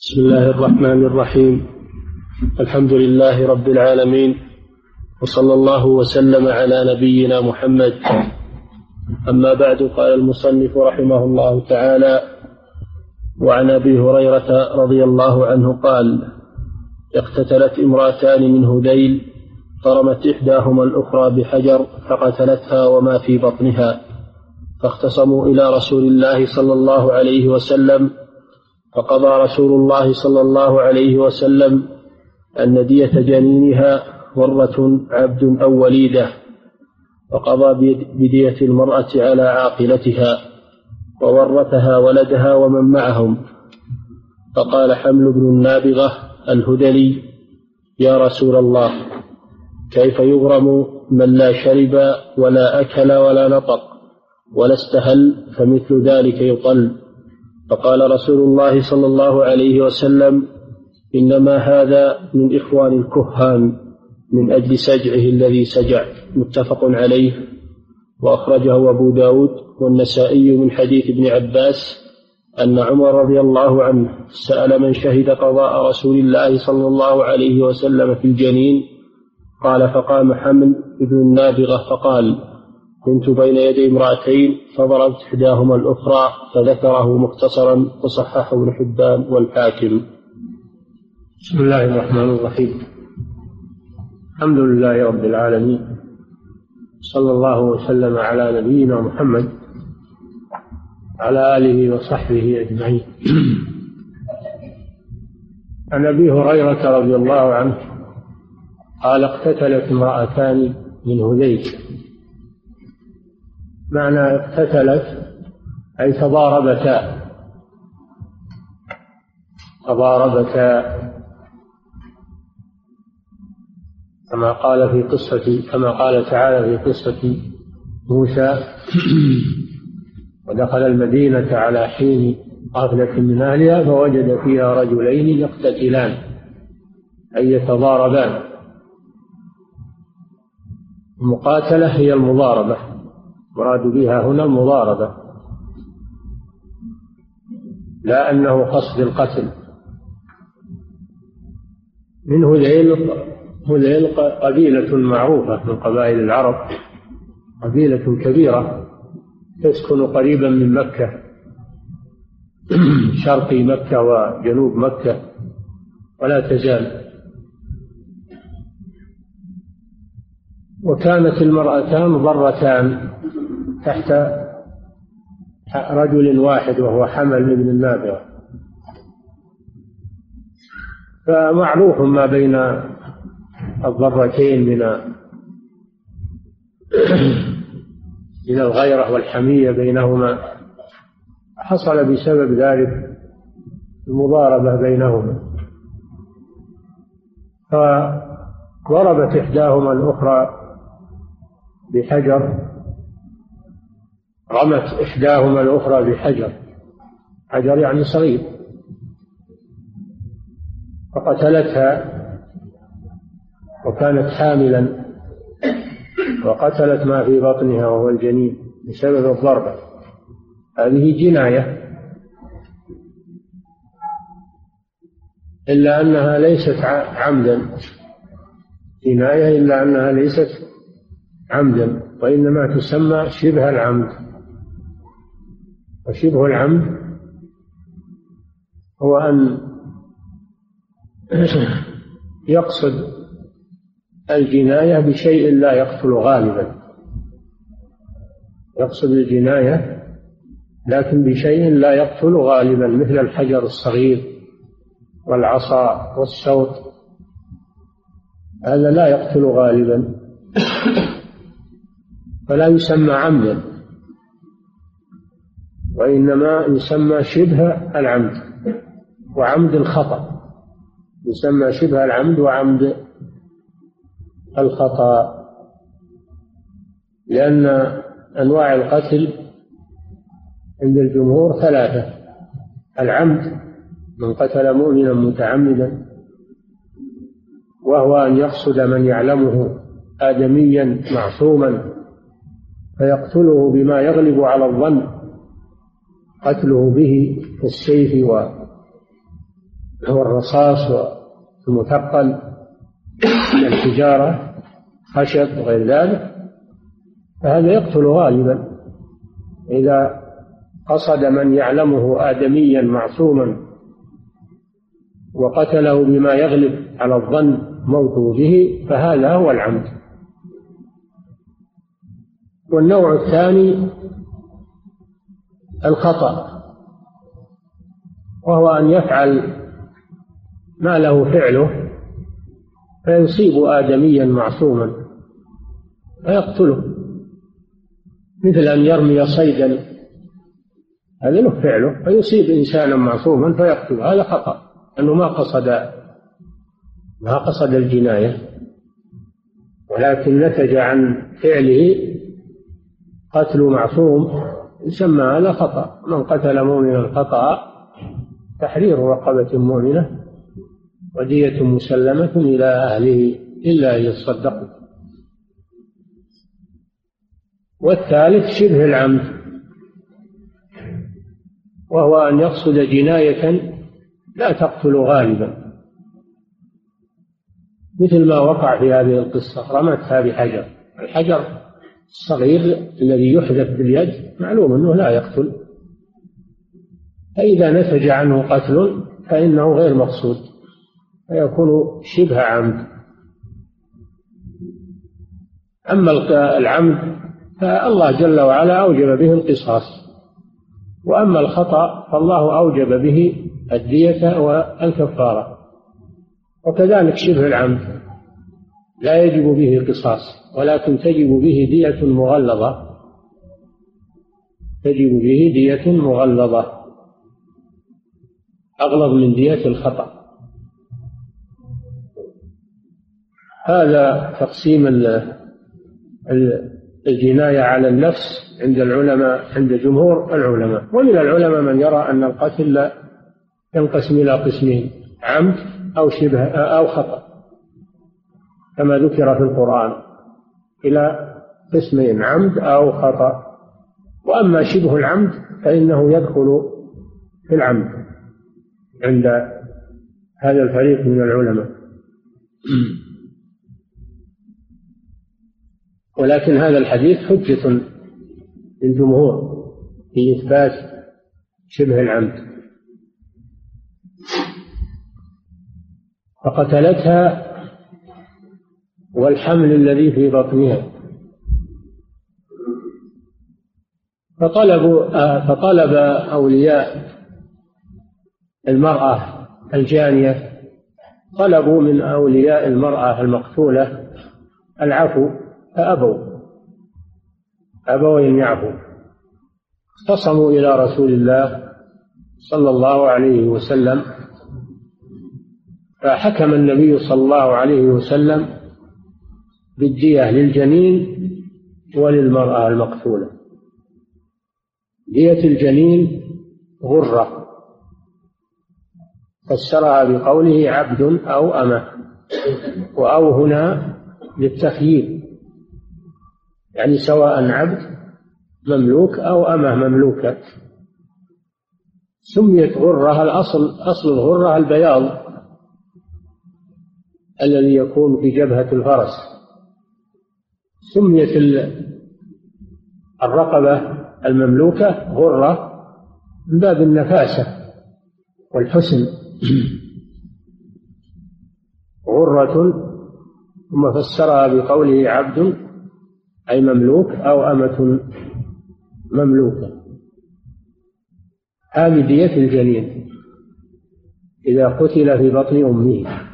بسم الله الرحمن الرحيم. الحمد لله رب العالمين وصلى الله وسلم على نبينا محمد. أما بعد قال المصنف رحمه الله تعالى وعن أبي هريرة رضي الله عنه قال اقتتلت امرأتان من هذيل فرمت إحداهما الأخرى بحجر فقتلتها وما في بطنها فاختصموا إلى رسول الله صلى الله عليه وسلم فقضى رسول الله صلى الله عليه وسلم أن دية جنينها ورة عبد أو وليدة وقضى بدية المرأة على عاقلتها وورثها ولدها ومن معهم. فقال حمل بن النابغة الهدلي يا رسول الله كيف يغرم من لا شرب ولا أكل ولا نطق ولا استهل فمثل ذلك يطل؟ فقال رسول الله صلى الله عليه وسلم إنما هذا من إخوان الكهان من أجل سجعه الذي سجع متفق عليه. وأخرجه أبو داود والنسائي من حديث ابن عباس أن عمر رضي الله عنه سأل من شهد قضاء رسول الله صلى الله عليه وسلم في الجنين قال فقام حمل بن النابغة فقال كنت بين يدي امرأتين فضربت إحداهما الأخرى فذكره مختصرا وصححه ابن حبان والحاكم. بسم الله الرحمن الرحيم. الحمد لله رب العالمين. صلى الله وسلم على نبينا محمد على آله وصحبه أجمعين. عن أبي هريرة رضي الله عنه قال اقتتلت امرأتان من هذيل معنى اقتتلت أي تضاربتا تضاربتا كما قال في قصة كما قال تعالى في قصة موسى ودخل المدينة على حين غفلة من أهلها فوجد فيها رجلين يقتتلان أي يتضاربان. المقاتلة هي المضاربة. مراد بها هنا المضاربة. لا أنه قصد القتل. من هذيل هذيل قبيلة معروفة من قبائل العرب قبيلة كبيرة تسكن قريبا من مكة. شرقي مكة وجنوب مكة ولا تزال. وكانت المرأتان ضرتان. تحت رجل واحد وهو حمل بن النابغة فمعروف ما بين الضرتين من من الغيرة والحمية بينهما. حصل بسبب ذلك المضاربة بينهما. فضربت إحداهما الأخرى بحجر. رمت إحداهما الأخرى بحجر. حجر يعني صغير. فقتلتها وكانت حاملا. وقتلت ما في بطنها وهو الجنين بسبب الضربة. هذه جناية. إلا أنها ليست عمدا. جناية إلا أنها ليست عمدا. وإنما تسمى شبه العمد. وشبه العمد هو أن يقصد الجناية بشيء لا يقتل غالبا. يقصد الجناية لكن بشيء لا يقتل غالبا مثل الحجر الصغير والعصا والسوط هذا لا يقتل غالبا. فلا يسمى عمدا. وإنما يسمى شبه العمد وعمد الخطأ. يسمى شبه العمد وعمد الخطأ. لأن أنواع القتل عند الجمهور ثلاثة. العمد من قتل مؤمنا متعمدا وهو أن يقصد من يعلمه آدميا معصوما فيقتله بما يغلب على الظن. قتله به بالسيف هو الرصاص والمثقل من الحجارة خشب وغير ذلك فهذا يقتل غالبا. إذا قصد من يعلمه آدميا معصوما وقتله بما يغلب على الظن موته به فهذا هو العمد. والنوع الثاني الخطأ وهو أن يفعل ما له فعله فيصيب آدميا معصوما فيقتله مثل أن يرمي صيدا. هذا له فعله فيصيب إنسانا معصوما فيقتله. هذا خطأ أنه ما قصد ما قصد الجناية. ولكن نتج عن فعله قتل معصوم. يسمى هذا خطأ. من قتل مؤمنا خطأ تحرير رقبة مؤمنة ودية مسلمة إلى أهله إلا أن يصدقوا والثالث شبه العمد وهو أن يقصد جناية لا تقتل غالبا. مثل ما وقع في هذه القصة رمتها بحجر. الحجر الصغير الذي يحذف باليد معلوم أنه لا يقتل. فإذا نتج عنه قتل فإنه غير مقصود فيكون شبه عمد. أما العمد فالله جل وعلا أوجب به القصاص. وأما الخطأ فالله أوجب به الدية والكفارة. وكذلك شبه العمد. لا يجب به قصاص ولكن تجب به دية مغلظة. تجب به دية مغلظة. أغلظ من دية الخطأ. هذا تقسيم الجناية على النفس عند العلماء عند جمهور العلماء. ومن العلماء من يرى أن القتل ينقسم إلى قسمين عمد أو شبه أو خطأ. كما ذكر في القرآن إلى قسمين عمد أو خطأ. وأما شبه العمد فإنه يدخل في العمد عند هذا الفريق من العلماء. ولكن هذا الحديث حجة للجمهور في إثبات شبه العمد. فقتلتها والحمل الذي في بطنها. فطلبوا فطلب أولياء المرأة الجانية طلبوا من أولياء المرأة المقتولة العفو فأبوا أبوا أن يعفوا. اختصموا إلى رسول الله صلى الله عليه وسلم فحكم النبي صلى الله عليه وسلم بالدية للجنين وللمرأة المقتولة. دية الجنين غرة. فسرها بقوله عبد أو أمة. وأو هنا للتخيير يعني سواء عبد مملوك أو أمة مملوكة. سميت غرة الأصل أصل الغرة البياض الذي يكون في جبهة الفرس. سميت الرقبة المملوكة غرة من باب النفاسة والحسن. غرة ثم فسرها بقوله عبد أي مملوك أو أمة مملوكة. هذه دية الجنين إذا قتل في بطن أمه.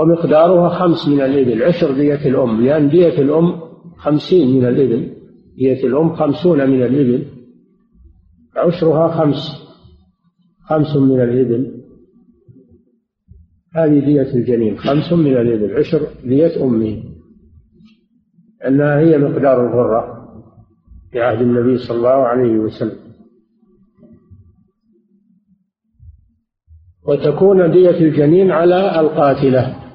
ومقدارها خمس من الإبل. عشر دية الأم. لأن دية الأم خمسين من الإبل. دية الأم خمسون من الإبل. عشرها خمس. خمس من الإبل. هذه دية الجنين. خمس من الإبل. عشر دية أمه أنها هي مقدار الغرة في عهد النبي صلى الله عليه وسلم. وتكون دية الجنين على القاتلة.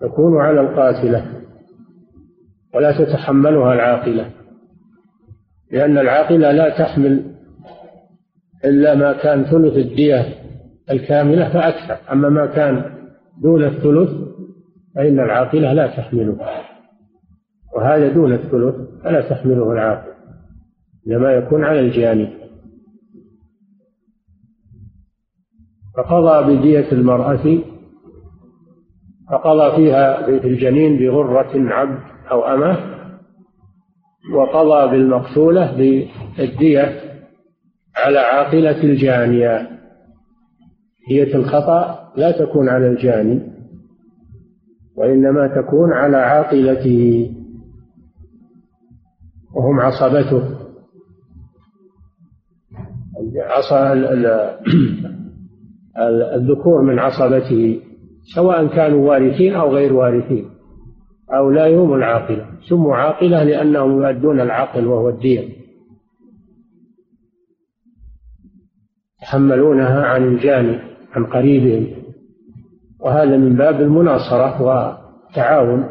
تكون على القاتلة ولا تتحملها العاقلة لأن العاقلة لا تحمل إلا ما كان ثلث الدية الكاملة فأكثر. أما ما كان دون الثلث فإن العاقلة لا تحمله وهذا دون الثلث فلا تحمله العاقل إنما يكون على الجاني فقضى بدية المرأة فقضى فيها في الجنين بغرة عبد أو أمة وقضى بالمقتولة بالدية على عاقلة الجانية. دية الخطأ لا تكون على الجاني وإنما تكون على عاقلته وهم عصبته. عصا الذكور من عصبته. سواء كانوا وارثين أو غير وارثين لا هم العاقلة. سموا عاقلة لأنهم يؤدون العقل وهو الدين. يتحملونها عن الجاني عن قريبهم. وهذا من باب المناصرة والتعاون.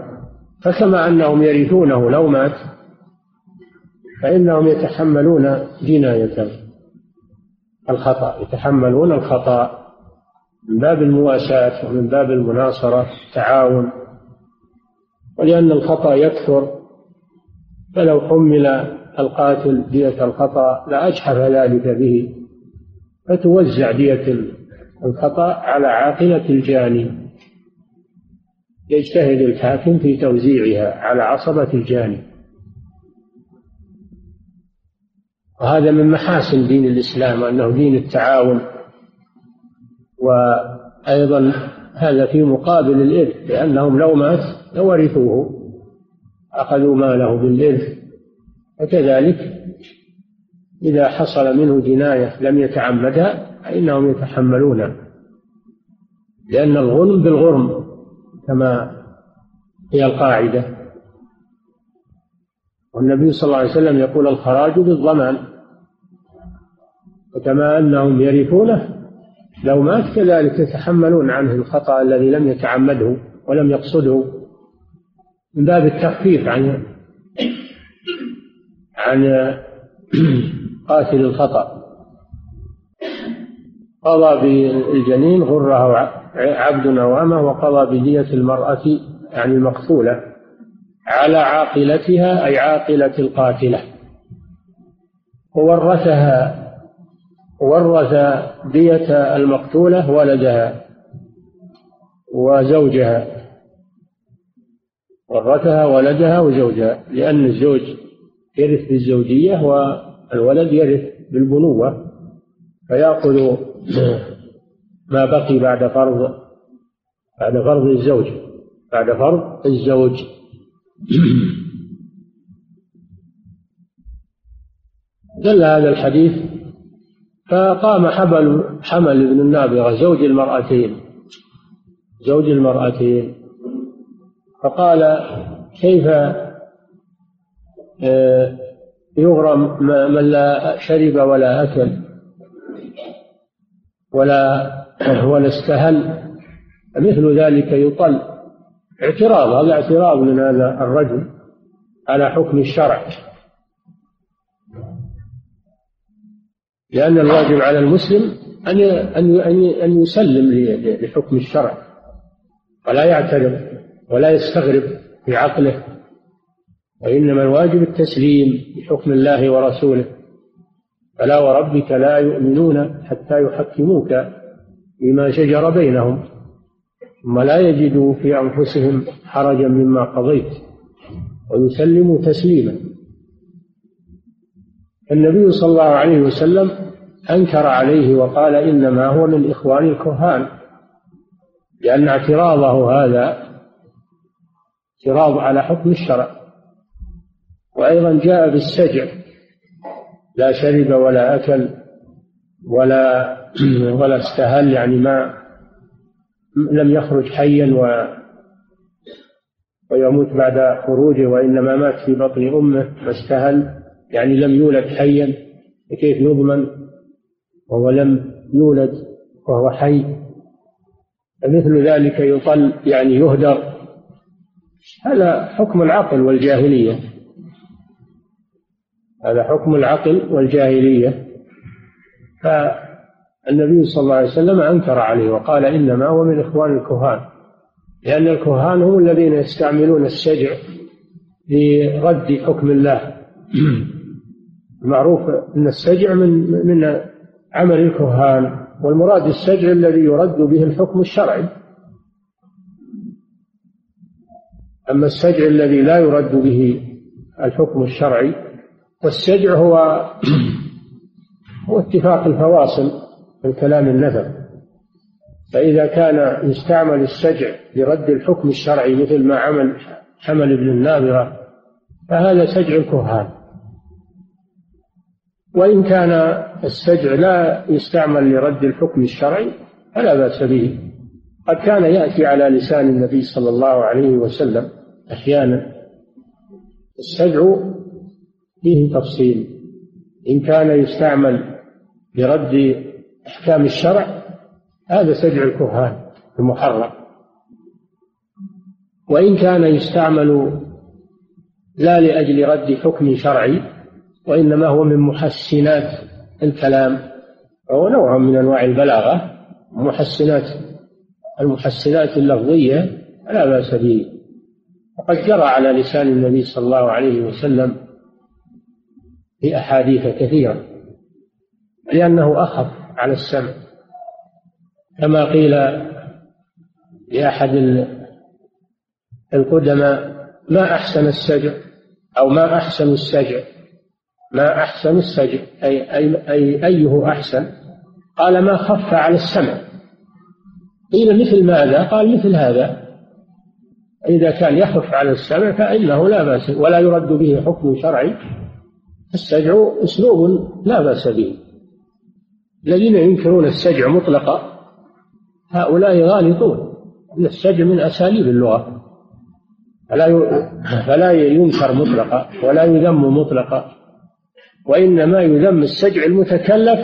فكما أنهم يرثونه لو مات فإنهم يتحملون جناية الخطأ يتحملون الخطأ. من باب المواساة ومن باب المناصرة التعاون ولأن الخطأ يكثر فلو حمل القاتل دية الخطأ لأجحف ذلك به فتوزع دية الخطأ على عاقلة الجاني يجتهد الحاكم في توزيعها على عصبة الجاني وهذا من محاسن دين الإسلام أنه دين التعاون. وأيضا هذا في مقابل الإرث لأنهم لو مات لورثوه أخذوا ماله بالإرث. وكذلك إذا حصل منه جناية لم يتعمدها فإنهم يتحملونها لأن الغنم بالغرم كما هي القاعدة. والنبي صلى الله عليه وسلم يقول الخراج بالضمان وكما أنهم يرثونه لو مات كذلك يتحملون عنه الخطأ الذي لم يتعمده ولم يقصده من باب التخفيف عن عن قاتل الخطأ. قضى بالجنين غرة عبد أو أمة وقضى بدية المرأة يعني المقتولة على عاقلتها أي عاقلة القاتلة. وورثها ورث دية المقتولة ولدها وزوجها. ورثها ولدها وزوجها لأن الزوج يرث بالزوجية والولد يرث بالبنوة فيأخذ ما بقي بعد فرض بعد فرض الزوج بعد فرض الزوج. دل هذا الحديث فقام حمل حمل بن النابغة زوج المرأتين. زوج المرأتين. فقال كيف آه، يغرم من لا شرب ولا أكل ولا ولا استهل؟ مثل ذلك يطل. اعتراض هذا اعتراض من هذا الرجل على حكم الشرع. لأن الواجب على المسلم أن أن أن يسلم لحكم الشرع ولا يعترض ولا يستغرب في عقله وإنما الواجب التسليم لحكم الله ورسوله. فلا وربك لا يؤمنون حتى يحكموك فيما شجر بينهم ثم لا يجدوا في أنفسهم حرجا مما قضيت ويسلموا تسليما. النبي صلى الله عليه وسلم أنكر عليه وقال إنما هو من إخوان الكهان لأن اعتراضه هذا اعتراض على حكم الشرع. وأيضا جاء بالسجع لا شرب ولا أكل ولا ولا استهل يعني ما لم يخرج حيا و ويموت بعد خروجه وإنما مات في بطن أمه فاستهل. يعني لم يولد حيا كيف يضمن؟ وهو لم يولد وهو حي. فمثل ذلك يطل يعني يهدر. هذا حكم العقل والجاهلية. هذا حكم العقل والجاهلية. فالنبي صلى الله عليه وسلم أنكر عليه وقال إنما هو من إخوان الكهان لأن الكهان هم الذين يستعملون الشجع لرد حكم الله. معروف أن السجع من من عمل الكهان والمراد السجع الذي يرد به الحكم الشرعي. أما السجع الذي لا يرد به الحكم الشرعي والسجع هو هو اتفاق الفواصل في الكلام النثر فإذا كان يستعمل السجع لرد الحكم الشرعي مثل ما عمل حمل ابن النابغة فهذا سجع الكهان. وإن كان السجع لا يستعمل لرد الحكم الشرعي فلا بأس به. قد كان يأتي على لسان النبي صلى الله عليه وسلم أحيانا السجع فيه تفصيل. إن كان يستعمل لرد أحكام الشرع هذا سجع الكهان المحرم. وإن كان يستعمل لا لأجل رد حكم شرعي وإنما هو من محسنات الكلام وهو نوع من أنواع البلاغة محسنات المحسنات اللفظية لا بأس به. وقد جرى على لسان النبي صلى الله عليه وسلم في أحاديث كثيرة لأنه أخف على السمع. كما قيل لأحد القدماء ما أحسن السجع أو ما أحسن السجع؟ ما أحسن السجع؟ أي, أي, أي أيه أحسن؟ قال ما خف على السمع. قيل مثل ماذا؟ قال مثل هذا. إذا كان يخف على السمع فإنه لا بأس ولا يرد به حكم شرعي. السجع أسلوب لا بأس به. الذين ينكرون السجع مطلقا هؤلاء غالطون. أن السجع من أساليب اللغة. فلا فلا ينكر مطلقا ولا يذم مطلقا. وإنما يذم السجع المتكلف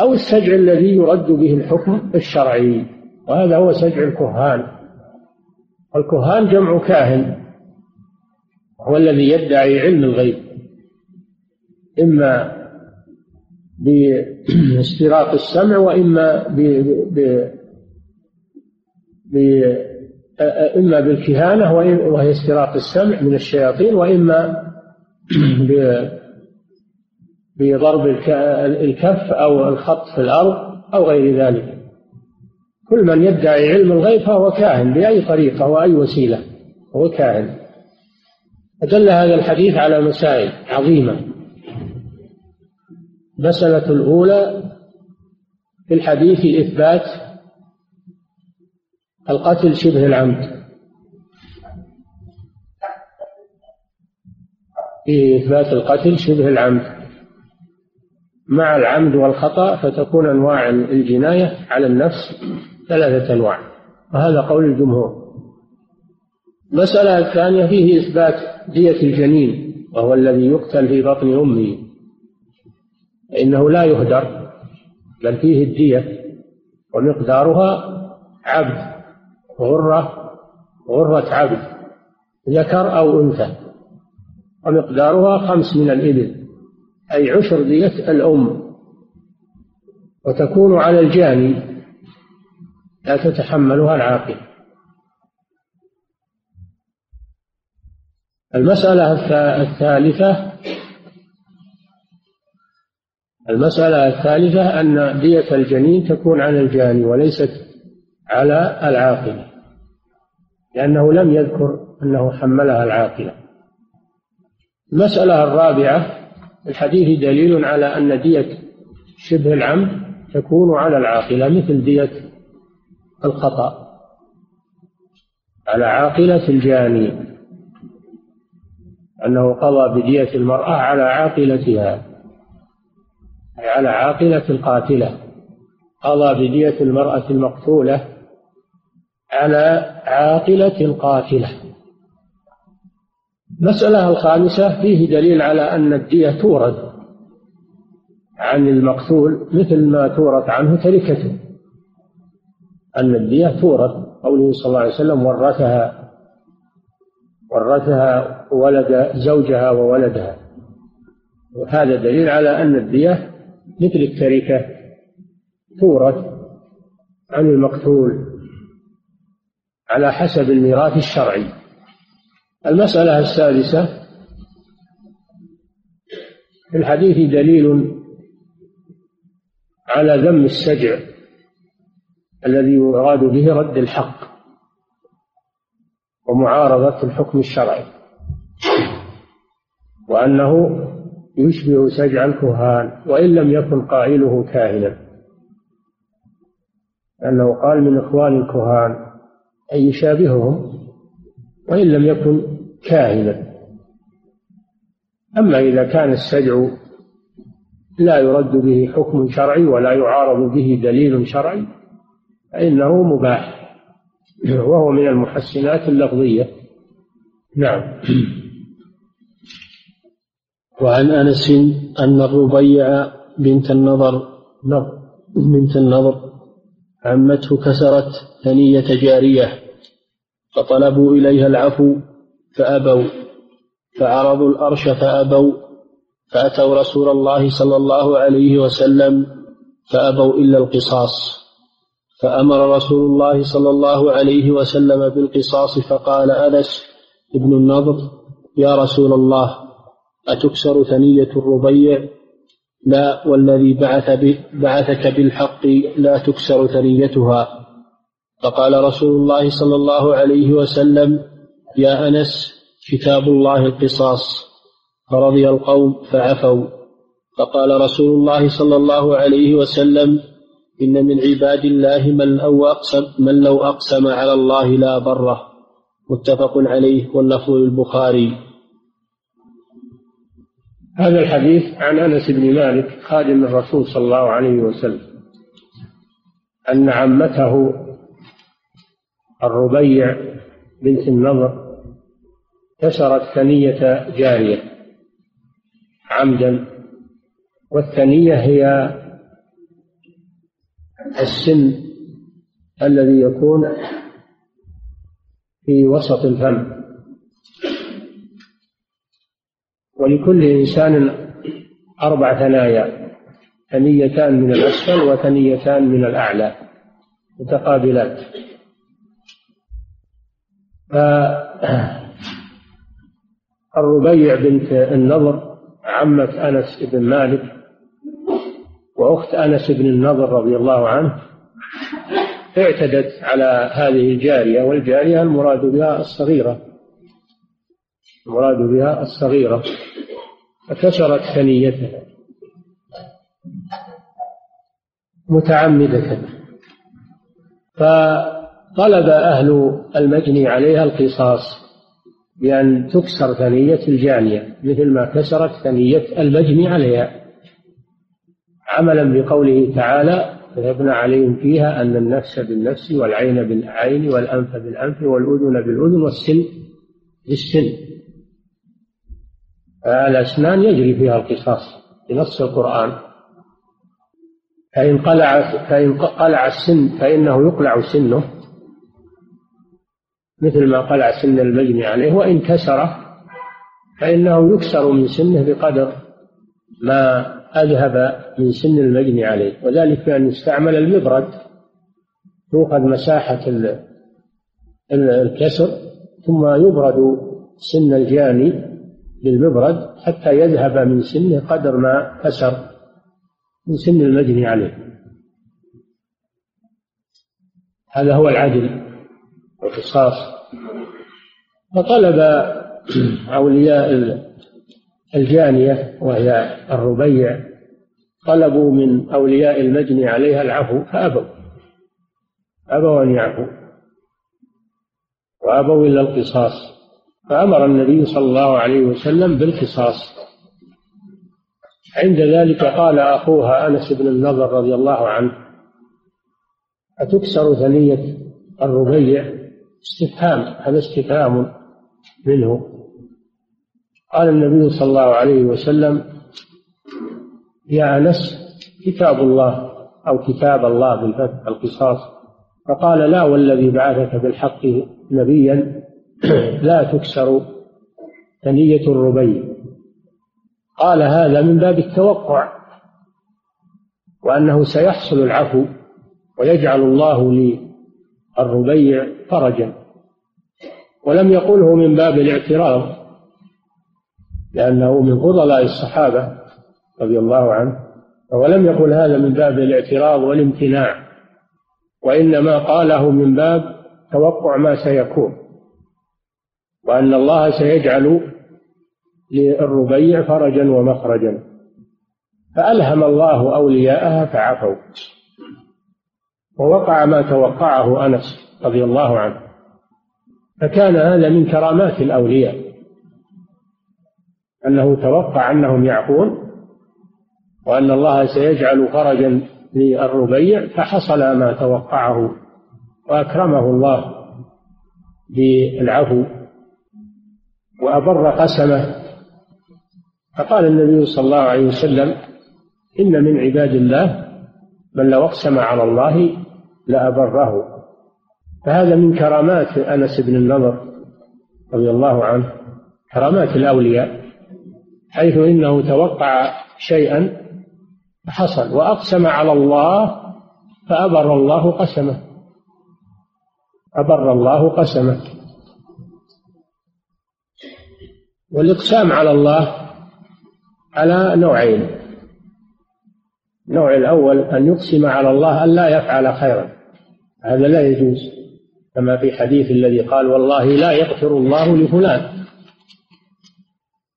أو السجع الذي يرد به الحكم الشرعي وهذا هو سجع الكهان. الكهان جمع كاهن هو الذي يدعي علم الغيب. إما باستراق السمع وإما ب... ب... ب... إما بالكهانة وهي استراق السمع من الشياطين وإما ب... بضرب الكف أو الخط في الأرض أو غير ذلك. كل من يدعي علم الغيب فهو كاهن بأي طريقة وأي وسيلة هو كاهن. أدل هذا الحديث على مسائل عظيمة. المسألة الأولى في الحديث إثبات القتل شبه العمد. في إثبات القتل شبه العمد. مع العمد والخطأ فتكون أنواع الجناية على النفس ثلاثة أنواع وهذا قول الجمهور. المسألة الثانية فيه إثبات دية الجنين وهو الذي يقتل في بطن أمه. فإنه لا يهدر بل فيه الدية ومقدارها عبد غرة غرة عبد ذكر أو أنثى ومقدارها خمس من الإبل. أي عشر دية الأم وتكون على الجاني لا تتحملها العاقل. المسألة الثالثة المسألة الثالثة أن دية الجنين تكون على الجاني وليست على العاقلة لأنه لم يذكر أنه حملها العاقلة المسألة الرابعة الحديث دليل على أن دية شبه العمد تكون على العاقلة مثل دية الخطأ. على عاقلة الجاني. أنه قضى بدية المرأة على عاقلتها. أي على عاقلة القاتلة. قضى بدية المرأة المقتولة على عاقلة القاتلة. المسألة الخامسة فيه دليل على أن الدية تورد عن المقتول مثل ما تورث عنه تركته. أن الدية تورث قوله صلى الله عليه وسلم ورثها ورثها ولد زوجها وولدها. وهذا دليل على أن الدية مثل التركة تورث عن المقتول على حسب الميراث الشرعي. المسألة السادسة في الحديث دليل على ذم السجع الذي يراد به رد الحق ومعارضة الحكم الشرعي وأنه يشبه سجع الكهان وإن لم يكن قائله كاهنا لأنه قال من إخوان الكهان أي يشابههم وإن لم يكن كاهنا. أما إذا كان السجع لا يرد به حكم شرعي ولا يعارض به دليل شرعي فإنه مباح وهو من المحسنات اللفظية. نعم. وعن أنس أن الربيع بنت النضر نضر بنت النضر عمته كسرت ثنية جارية. فطلبوا إليها العفو فأبوا فعرضوا الأرش فأبوا فأتوا رسول الله صلى الله عليه وسلم فأبوا إلا القصاص. فأمر رسول الله صلى الله عليه وسلم بالقصاص فقال أنس ابن النضر يا رسول الله أتكسر ثنية الربيع؟ لا والذي بعث بعثك بالحق لا تكسر ثنيتها. فقال رسول الله صلى الله عليه وسلم يا أنس كتاب الله القصاص فرضي القوم فعفوا. فقال رسول الله صلى الله عليه وسلم إن من عباد الله من لو أقسم, من لو أقسم على الله لا بره. متفق عليه واللفظ للبخاري هذا الحديث عن أنس بن مالك خادم الرسول صلى الله عليه وسلم أن عمته الربيع بنت النضر كسرت ثنية جارية عمدا والثنية هي السن الذي يكون في وسط الفم. ولكل إنسان أربع ثنايا ثنيتان من الأسفل وثنيتان من الأعلى متقابلات. فالربيع بنت النضر عمة أنس بن مالك وأخت أنس بن النضر رضي الله عنه اعتدت على هذه الجارية والجارية المراد بها الصغيرة. المراد بها الصغيرة. فكسرت ثنيتها. متعمدة. فطلب أهل المجني عليها القصاص بأن تكسر ثنية الجانية مثل ما كسرت ثنية المجني عليها. عملا بقوله تعالى كتبنا عليهم فيها أن النفس بالنفس والعين بالعين والأنف بالأنف والأذن بالأذن والسن بالسن. الأسنان يجري فيها القصاص بنص القرآن. فإن قلع فإن قلع السن فإنه يقلع سنه. مثل ما قلع سن المجني عليه وإن كسره فإنه يكسر من سنه بقدر ما أذهب من سن المجني عليه. وذلك بأن يستعمل المبرد تؤخذ مساحة الكسر ثم يبرد سن الجاني بالمبرد حتى يذهب من سنه قدر ما كسر من سن المجني عليه. هذا هو العدل. والقصاص. فطلب أولياء الجانية وهي الربيع طلبوا من أولياء المجني عليها العفو فأبوا. أبوا أن يعفوا وأبوا إلا القصاص. فأمر النبي صلى الله عليه وسلم بالقصاص. عند ذلك قال أخوها أنس بن النضر رضي الله عنه أتكسر ثنية الربيع؟ استفهام هذا استفهام منه. قال النبي صلى الله عليه وسلم يا أنس كتاب الله أو كتاب الله بالفتح القصاص فقال لا والذي بعثك بالحق نبيا لا تكسر ثنية الربيع. قال هذا من باب التوقع وأنه سيحصل العفو ويجعل الله للربيع فرجا. ولم يقله من باب الاعتراض لأنه من فضلاء الصحابة رضي الله عنه ولم يقل هذا من باب الاعتراض والامتناع وإنما قاله من باب توقع ما سيكون وأن الله سيجعل للربيع فرجا ومخرجا. فألهم الله أولياءها فعفوا. ووقع ما توقعه أنس رضي الله عنه. فكان هذا من كرامات الأولياء. أنه توقع أنهم يعفون وأن الله سيجعل فرجا للربيع فحصل ما توقعه وأكرمه الله بالعفو وأبر قسمه. فقال النبي صلى الله عليه وسلم إن من عباد الله من لو أقسم على الله لأبره. فهذا من كرامات أنس بن النضر رضي الله عنه كرامات الأولياء حيث إنه توقع شيئا فحصل وأقسم على الله فأبر الله قسمه. أبر الله قسمه. والإقسام على الله على نوعين. النوع الأول أن يقسم على الله أن لا يفعل خيرا. هذا لا يجوز كما في حديث الذي قال والله لا يغفر الله لفلان.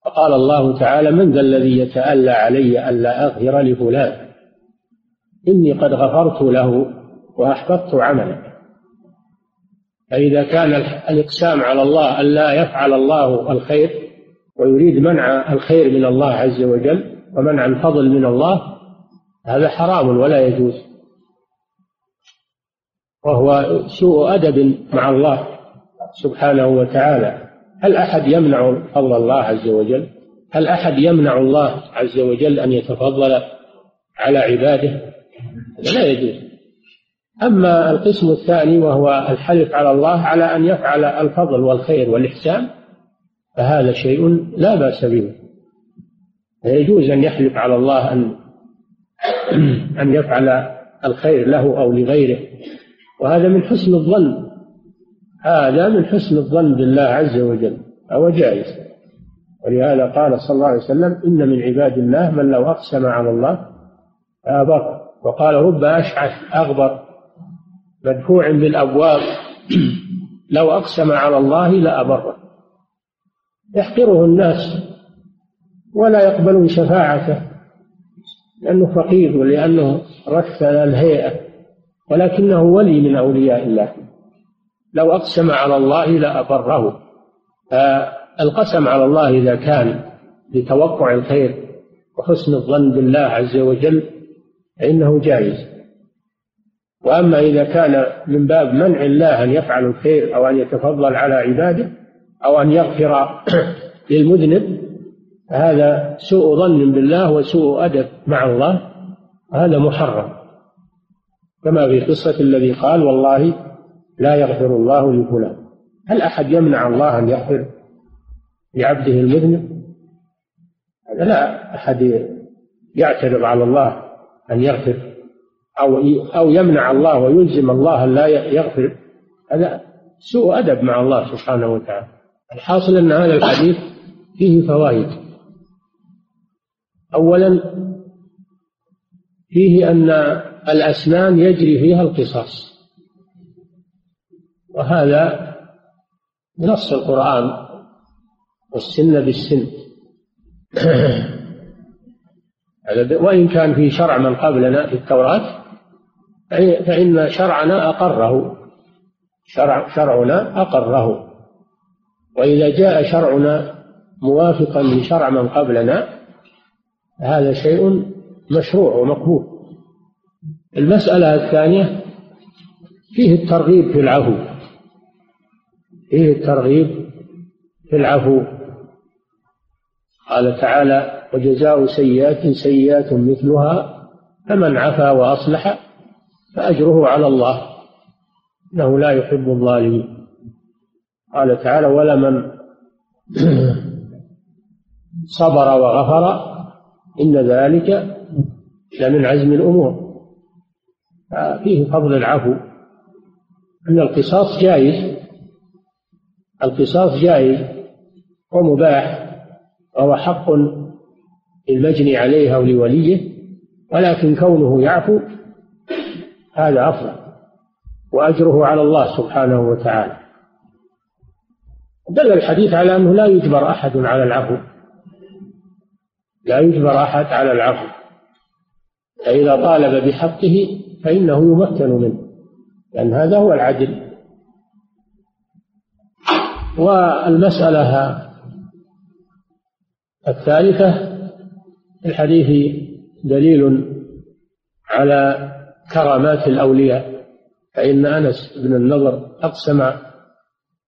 فقال الله تعالى من ذا الذي يتألى علي ألا أغفر لفلان؟ إني قد غفرت له وأحبطت عمله. فإذا كان الإقسام على الله أن لا يفعل الله الخير ويريد منع الخير من الله عز وجل ومنع الفضل من الله هذا حرام ولا يجوز. وهو سوء أدب مع الله سبحانه وتعالى. هل أحد يمنع فضل الله عز وجل؟ هل أحد يمنع الله عز وجل أن يتفضل على عباده؟ لا يجوز. أما القسم الثاني وهو الحلف على الله على أن يفعل الفضل والخير والإحسان فهذا شيء لا بأس به. يجوز أن يحلف على الله أن أن يفعل الخير له أو لغيره. وهذا من حسن الظن. هذا من حسن الظن بالله عز وجل. أو جائز. ولهذا قال صلى الله عليه وسلم إن من عباد الله من لو أقسم على الله فأبر وقال رب أشعث أغبر. مدفوع بالأبواب. لو أقسم على الله لأبره. يحقره الناس ولا يقبلون شفاعته. لأنه فقير ولأنه رث الهيئة. ولكنه ولي من أولياء الله. لو أقسم على الله لأبره فالقسم على الله إذا كان لتوقع الخير وحسن الظن بالله عز وجل فإنه جائز. وأما إذا كان من باب منع الله أن يفعل الخير أو أن يتفضل على عباده أو أن يغفر للمذنب هذا سوء ظن بالله وسوء أدب مع الله هذا محرم. كما في قصة الذي قال والله لا يغفر الله لفلان. هل أحد يمنع الله أن يغفر لعبده المذنب؟ هذا لا أحد يعترض على الله أن يغفر أو أو يمنع الله ويلزم الله أن لا يغفر. هذا سوء أدب مع الله سبحانه وتعالى. الحاصل أن هذا الحديث فيه فوائد. أولا فيه أن الأسنان يجري فيها القصاص. وهذا نص القرآن والسن بالسن. وإن كان في شرع من قبلنا في التوراة فإن شرعنا أقره. شرع شرعنا أقره. وإذا جاء شرعنا موافقا لشرع من قبلنا هذا شيء مشروع ومقبول. المسألة الثانية فيه الترغيب في العفو. فيه الترغيب في العفو. قال تعالى وجزاء سيئات سيئات مثلها فمن عفا وأصلح فأجره على الله إنه لا يحب الظالمين. قال تعالى ولمن صبر وغفر إن ذلك لمن عزم الأمور. فيه فضل العفو. أن القصاص جائز. القصاص جائز ومباح وهو حق للمجني عليه أو لوليه ولكن كونه يعفو هذا أفضل وأجره على الله سبحانه وتعالى. دل الحديث على أنه لا يجبر أحد على العفو. لا يجبر أحد على العفو. فإذا طالب بحقه فإنه يمكن منه لأن هذا هو العدل. والمسألة الثالثة الحديث دليل على كرامات الأولياء فإن أنس بن النضر أقسم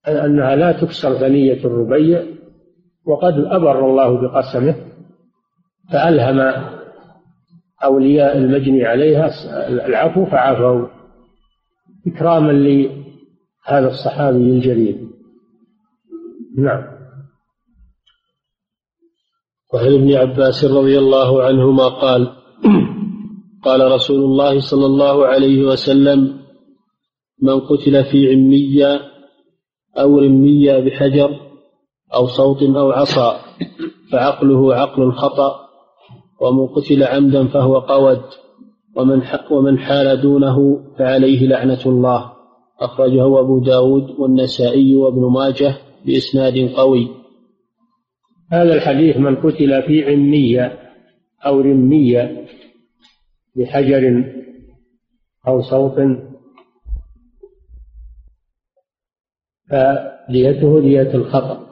أنها لا تكسر ثنية الربيع وقد أبر الله بقسمه فألهم أولياء المجني عليها العفو فعفوا إكراما لهذا الصحابي الجليل. نعم. وعن ابن عباس رضي الله عنهما قال قال رسول الله صلى الله عليه وسلم من قتل في عمية أو رمية بحجر أو صوت أو عصا فعقله عقل الخطأ ومن قتل عمدا فهو قود ومن ومن حال دونه فعليه لعنة الله. أخرجه أبو داود والنسائي وابن ماجه بإسناد قوي. هذا الحديث من قتل في عمية أو رمية بحجر أو صوت فديته دية الخطأ.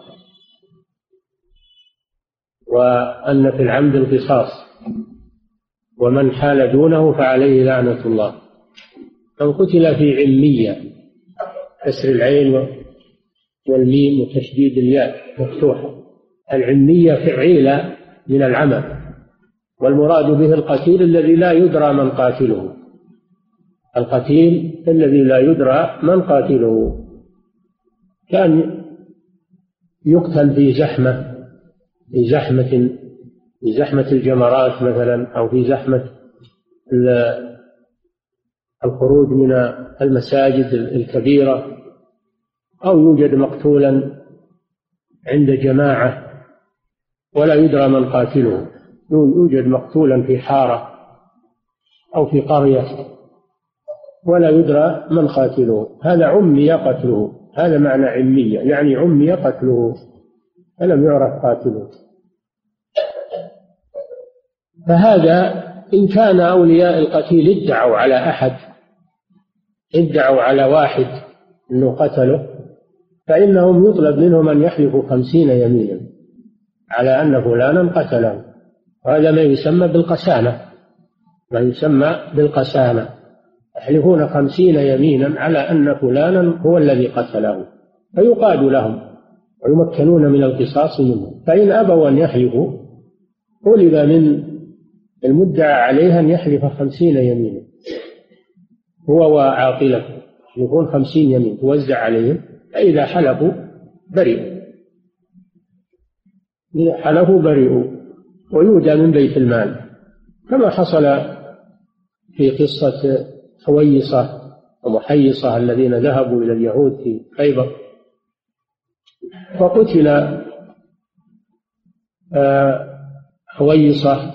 وأن في العمد القصاص ومن حال دونه فعليه لعنة الله. من قتل في علمية كسر العين والميم وتشديد الياء مفتوحة. العلمية فعيلة من العمل والمراد به القتيل الذي لا يدرى من قاتله. القتيل الذي لا يدرى من قاتله. كان يقتل في زحمة في زحمة في زحمة الجمرات مثلا أو في زحمة الخروج من المساجد الكبيرة أو يوجد مقتولا عند جماعة ولا يدرى من قاتله. يوجد مقتولا في حارة أو في قرية ولا يدرى من قاتله. هذا عمي قتله. هذا معنى علمية يعني عمي قتله. فلم يعرف قاتله؟ فهذا إن كان أولياء القتيل ادعوا على أحد ادعوا على واحد أنه قتله فإنهم يطلب منهم أن يحلفوا خمسين يمينا على أن فلانا قتله. وهذا ما يسمى بالقسامة ما يسمى بالقسامة. يحلفون خمسين يمينا على أن فلانا هو الذي قتله فيقاد لهم. ويمكنون من القصاص منه. فإن أبوا أن يحلفوا طلب من المدعى عليه أن يحلف خمسين يمينا. هو وعاقلته يحلفون خمسين يمين توزع عليهم فإذا حلفوا برئوا إذا حلفوا برئوا ويودى من بيت المال. كما حصل في قصة حويصة ومحيصة الذين ذهبوا إلى اليهود في خيبر. فقتل آه، حويصة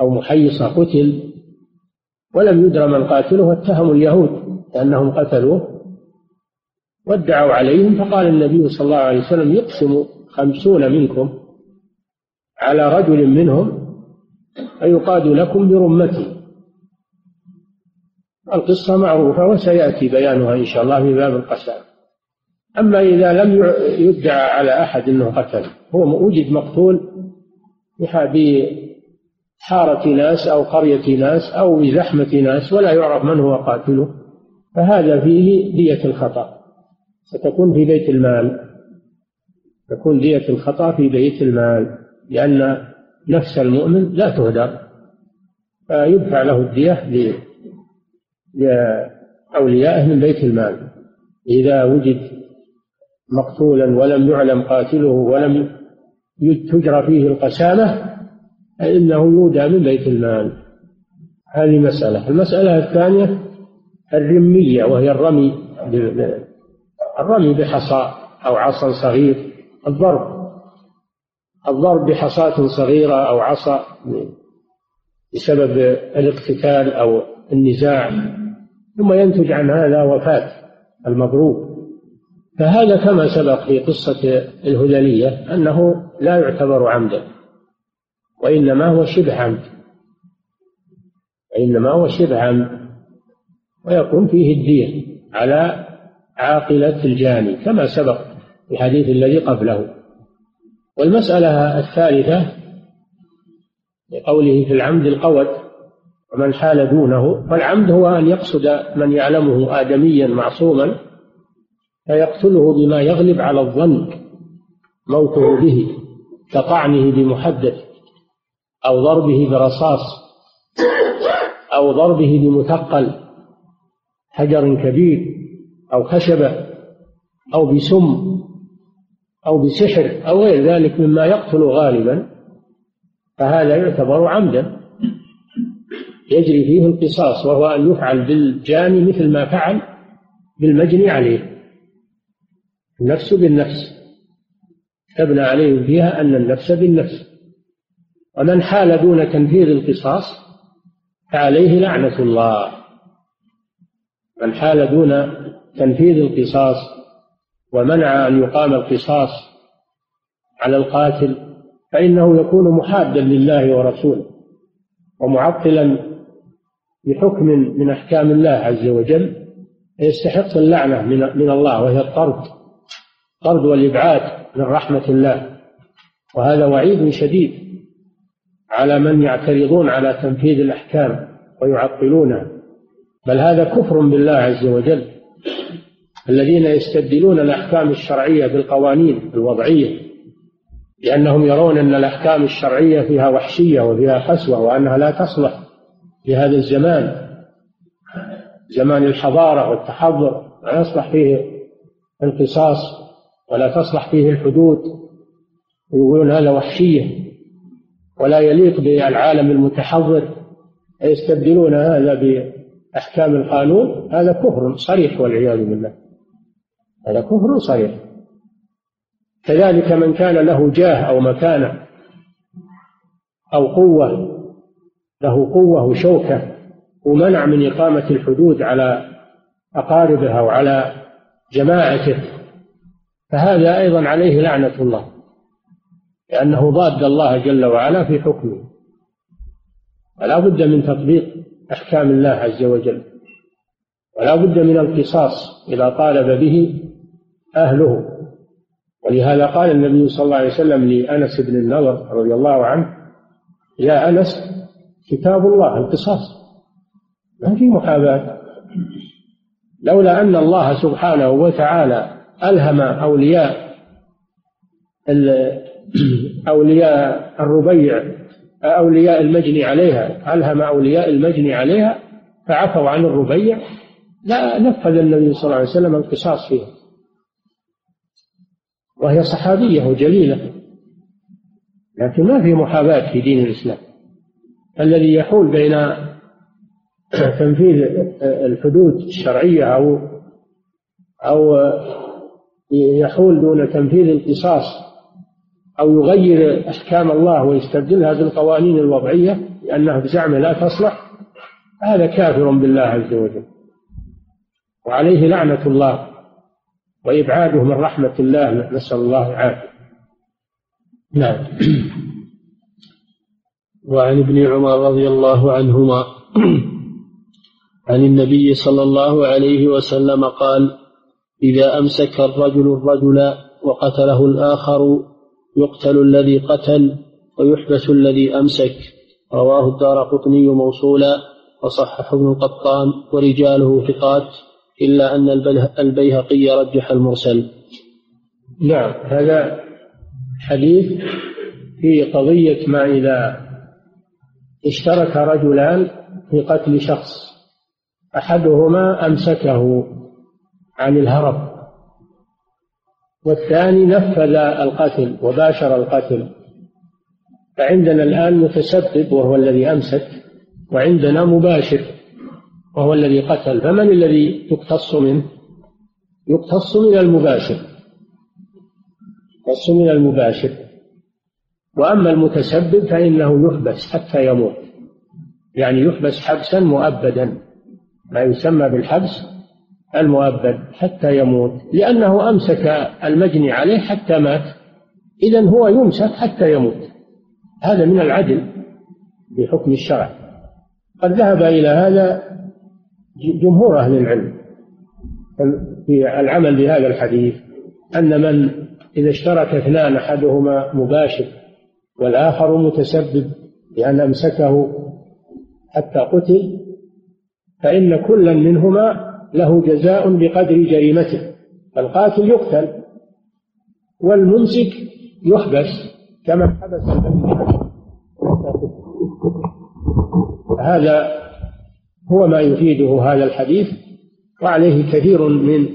أو محيصة قتل ولم يدر من قاتله واتهموا اليهود لأنهم قتلوه وادعوا عليهم فقال النبي صلى الله عليه وسلم يقسم خمسون منكم على رجل منهم فيقاد لكم برمته. القصة معروفة وسيأتي بيانها إن شاء الله في باب القسام. أما إذا لم يدعى على أحد أنه قتل هو وجد مقتول بحارة ناس أو قرية ناس أو بزحمة ناس ولا يعرف من هو قاتله فهذا فيه دية الخطأ. ستكون في بيت المال. تكون دية الخطأ في بيت المال لأن نفس المؤمن لا تهدر. فيدفع له الدية لأوليائه من بيت المال. إذا وجد مقتولا ولم يعلم قاتله ولم تجرى فيه القسامة فإنه يودى من بيت المال. هذه مسألة. المسألة الثانية الرمية وهي الرمي الرمي بحصى أو عصا صغير. الضرب الضرب بحصاة صغيرة أو عصا بسبب الاقتتال أو النزاع. ثم ينتج عن هذا وفاة المضروب. فهذا كما سبق في قصة الهذلية أنه لا يعتبر عمدا وإنما هو شبه عمد وإنما هو شبه عمد ويكون فيه الدية على عاقلة الجاني كما سبق في الحديث الذي قبله. والمسألة الثالثة لقوله في العمد القود ومن حال دونه فالعمد هو أن يقصد من يعلمه آدميا معصوما فيقتله بما يغلب على الظن موته به كطعنه بمحدث أو ضربه برصاص أو ضربه بمثقل حجر كبير أو خشبة أو بسم أو بسحر أو غير ذلك مما يقتل غالبا فهذا يعتبر عمدا. يجري فيه القصاص وهو أن يفعل بالجاني مثل ما فعل بالمجني عليه. النفس بالنفس. تبنى عليه فيها أن النفس بالنفس. ومن حال دون تنفيذ القصاص فعليه لعنة الله. من حال دون تنفيذ القصاص ومنع أن يقام القصاص على القاتل فإنه يكون محادا لله ورسوله ومعطلا بحكم من أحكام الله عز وجل يستحق اللعنة من الله وهي الطرد. الطرد والإبعاد من رحمة الله. وهذا وعيد شديد على من يعترضون على تنفيذ الأحكام ويعطلونها بل هذا كفر بالله عز وجل. الذين يستبدلون الأحكام الشرعية بالقوانين الوضعية لأنهم يرون أن الأحكام الشرعية فيها وحشية وفيها قسوة وأنها لا تصلح في هذا الزمان. زمان الحضارة والتحضر لا يصلح فيه القصاص ولا تصلح فيه الحدود. ويقولون هذا وحشية. ولا يليق بالعالم المتحضر. يستبدلون هذا بأحكام القانون. هذا كفر صريح والعياذ بالله. هذا كفر صريح. كذلك من كان له جاه أو مكانة أو قوة له قوة وشوكة ومنع من إقامة الحدود على أقاربه أو على جماعته. فهذا أيضا عليه لعنة الله لأنه ضاد الله جل وعلا في حكمه. فلا بد من تطبيق أحكام الله عز وجل ولا بد من القصاص إذا طالب به أهله. ولهذا قال النبي صلى الله عليه وسلم لأنس بن النضر رضي الله عنه يا أنس كتاب الله القصاص. ما في محاباة لولا أن الله سبحانه وتعالى ألهم أولياء أولياء الربيع أولياء المجني عليها ألهم أولياء المجني عليها فعفوا عن الربيع. لا نفذ النبي صلى الله عليه وسلم القصاص فيها. وهي صحابية وجليلة لكن ما في محاباة في دين الإسلام. الذي يحول بين تنفيذ الحدود الشرعية أو أو يحول دون تنفيذ القصاص أو يغير أحكام الله ويستبدلها بالقوانين الوضعية لأنها بزعمه لا تصلح هذا كافر بالله عز وجل. وعليه لعنة الله وإبعاده من رحمة الله نسأل الله العافية. نعم. وعن ابن عمر رضي الله عنهما عن النبي صلى الله عليه وسلم قال إذا أمسك الرجل الرجل وقتله الآخر يقتل الذي قتل ويحبس الذي أمسك. رواه الدار قطني موصولا وصححه ابن القطان ورجاله ثقات إلا أن البيهقي رجح المرسل. نعم هذا حديث في قضية ما إذا اشترك رجلان في قتل شخص أحدهما أمسكه. عن الهرب. والثاني نفذ القتل وباشر القتل. فعندنا الآن متسبب وهو الذي أمسك وعندنا مباشر وهو الذي قتل. فمن الذي يقتص منه؟ يقتص من المباشر. يقتص من المباشر. وأما المتسبب فإنه يحبس حتى يموت. يعني يحبس حبسا مؤبدا. ما يسمى بالحبس المؤبد حتى يموت لأنه أمسك المجني عليه حتى مات. إذا هو يمسك حتى يموت. هذا من العدل بحكم الشرع. قد ذهب إلى هذا جمهور أهل العلم في العمل بهذا الحديث أن من إذا اشترك اثنان أحدهما مباشر والآخر متسبب لأن أمسكه حتى قتل فإن كلا منهما له جزاء بقدر جريمته. القاتل يقتل والممسك يحبس كما حبس هذا هو ما يفيده هذا الحديث وعليه كثير من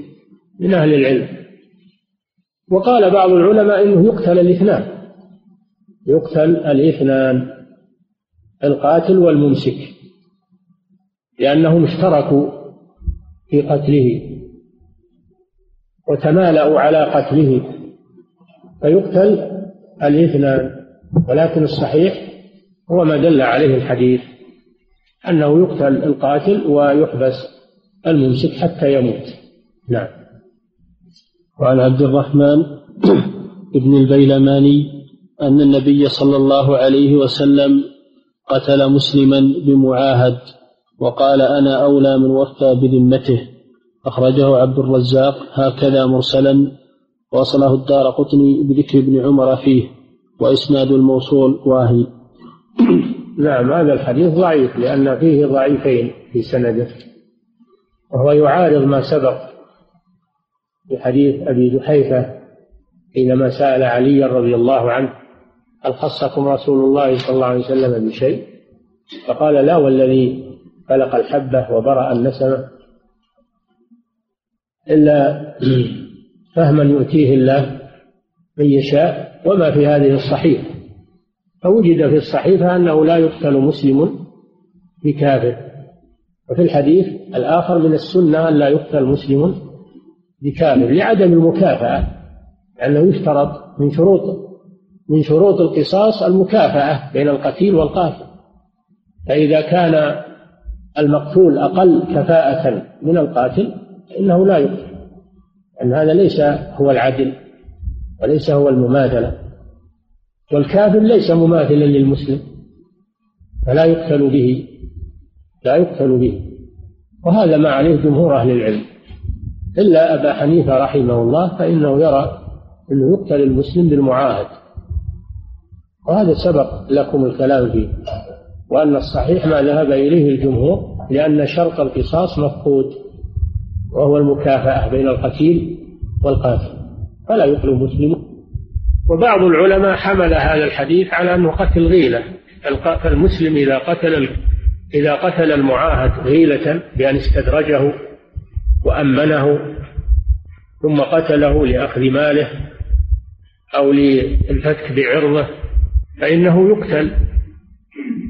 من أهل العلم. وقال بعض العلماء إنه يقتل الاثنان. يقتل الاثنان القاتل والممسك لأنهم اشتركوا في قتله وتمالأوا على قتله. فيقتل الاثنان ولكن الصحيح هو ما دل عليه الحديث أنه يقتل القاتل ويحبس الممسك حتى يموت. نعم. وعن عبد الرحمن بن البيلماني أن النبي صلى الله عليه وسلم قتل مسلما بمعاهد. وقال أنا أولى من وفى بذمته. أخرجه عبد الرزاق هكذا مرسلا. وصله الدار قطني بذكر ابن عمر فيه. وإسناد الموصول واهي. نعم هذا الحديث ضعيف لأن فيه ضعيفين في سنده. وهو يعارض ما سبق في حديث أبي جحيفة حينما سأل علي رضي الله عنه هل خصكم رسول الله صلى الله عليه وسلم بشيء؟ فقال لا والذي خلق الحبة وبرأ النسمة إلا فهما يؤتيه الله من يشاء وما في هذه الصحيفة. فوجد في الصحيفة أنه لا يقتل مسلم بكافر. وفي الحديث الآخر من السنة أن لا يقتل مسلم بكافر لعدم المكافأة لأنه يشترط من شروط من شروط القصاص المكافأة بين القتيل والقاتل. فإذا كان المقتول أقل كفاءة من القاتل فإنه لا يقتل أن هذا ليس هو العدل وليس هو المماثلة والكافر ليس مماثلا للمسلم فلا يقتل به لا يقتل به وهذا ما عليه جمهور أهل العلم إلا أبا حنيفة رحمه الله فإنه يرى أنه يقتل المسلم بالمعاهد وهذا سبق لكم الكلام فيه. وأن الصحيح ما ذهب إليه الجمهور لأن شرط القصاص مفقود وهو المكافأة بين القتيل والقاتل فلا يقتل مسلم وبعض العلماء حمل هذا الحديث على أنه قتل غيلة فالمسلم إذا قتل إذا قتل المعاهد غيلة بأن استدرجه وأمنه ثم قتله لأخذ ماله أو للفتك بعرضه فإنه يقتل.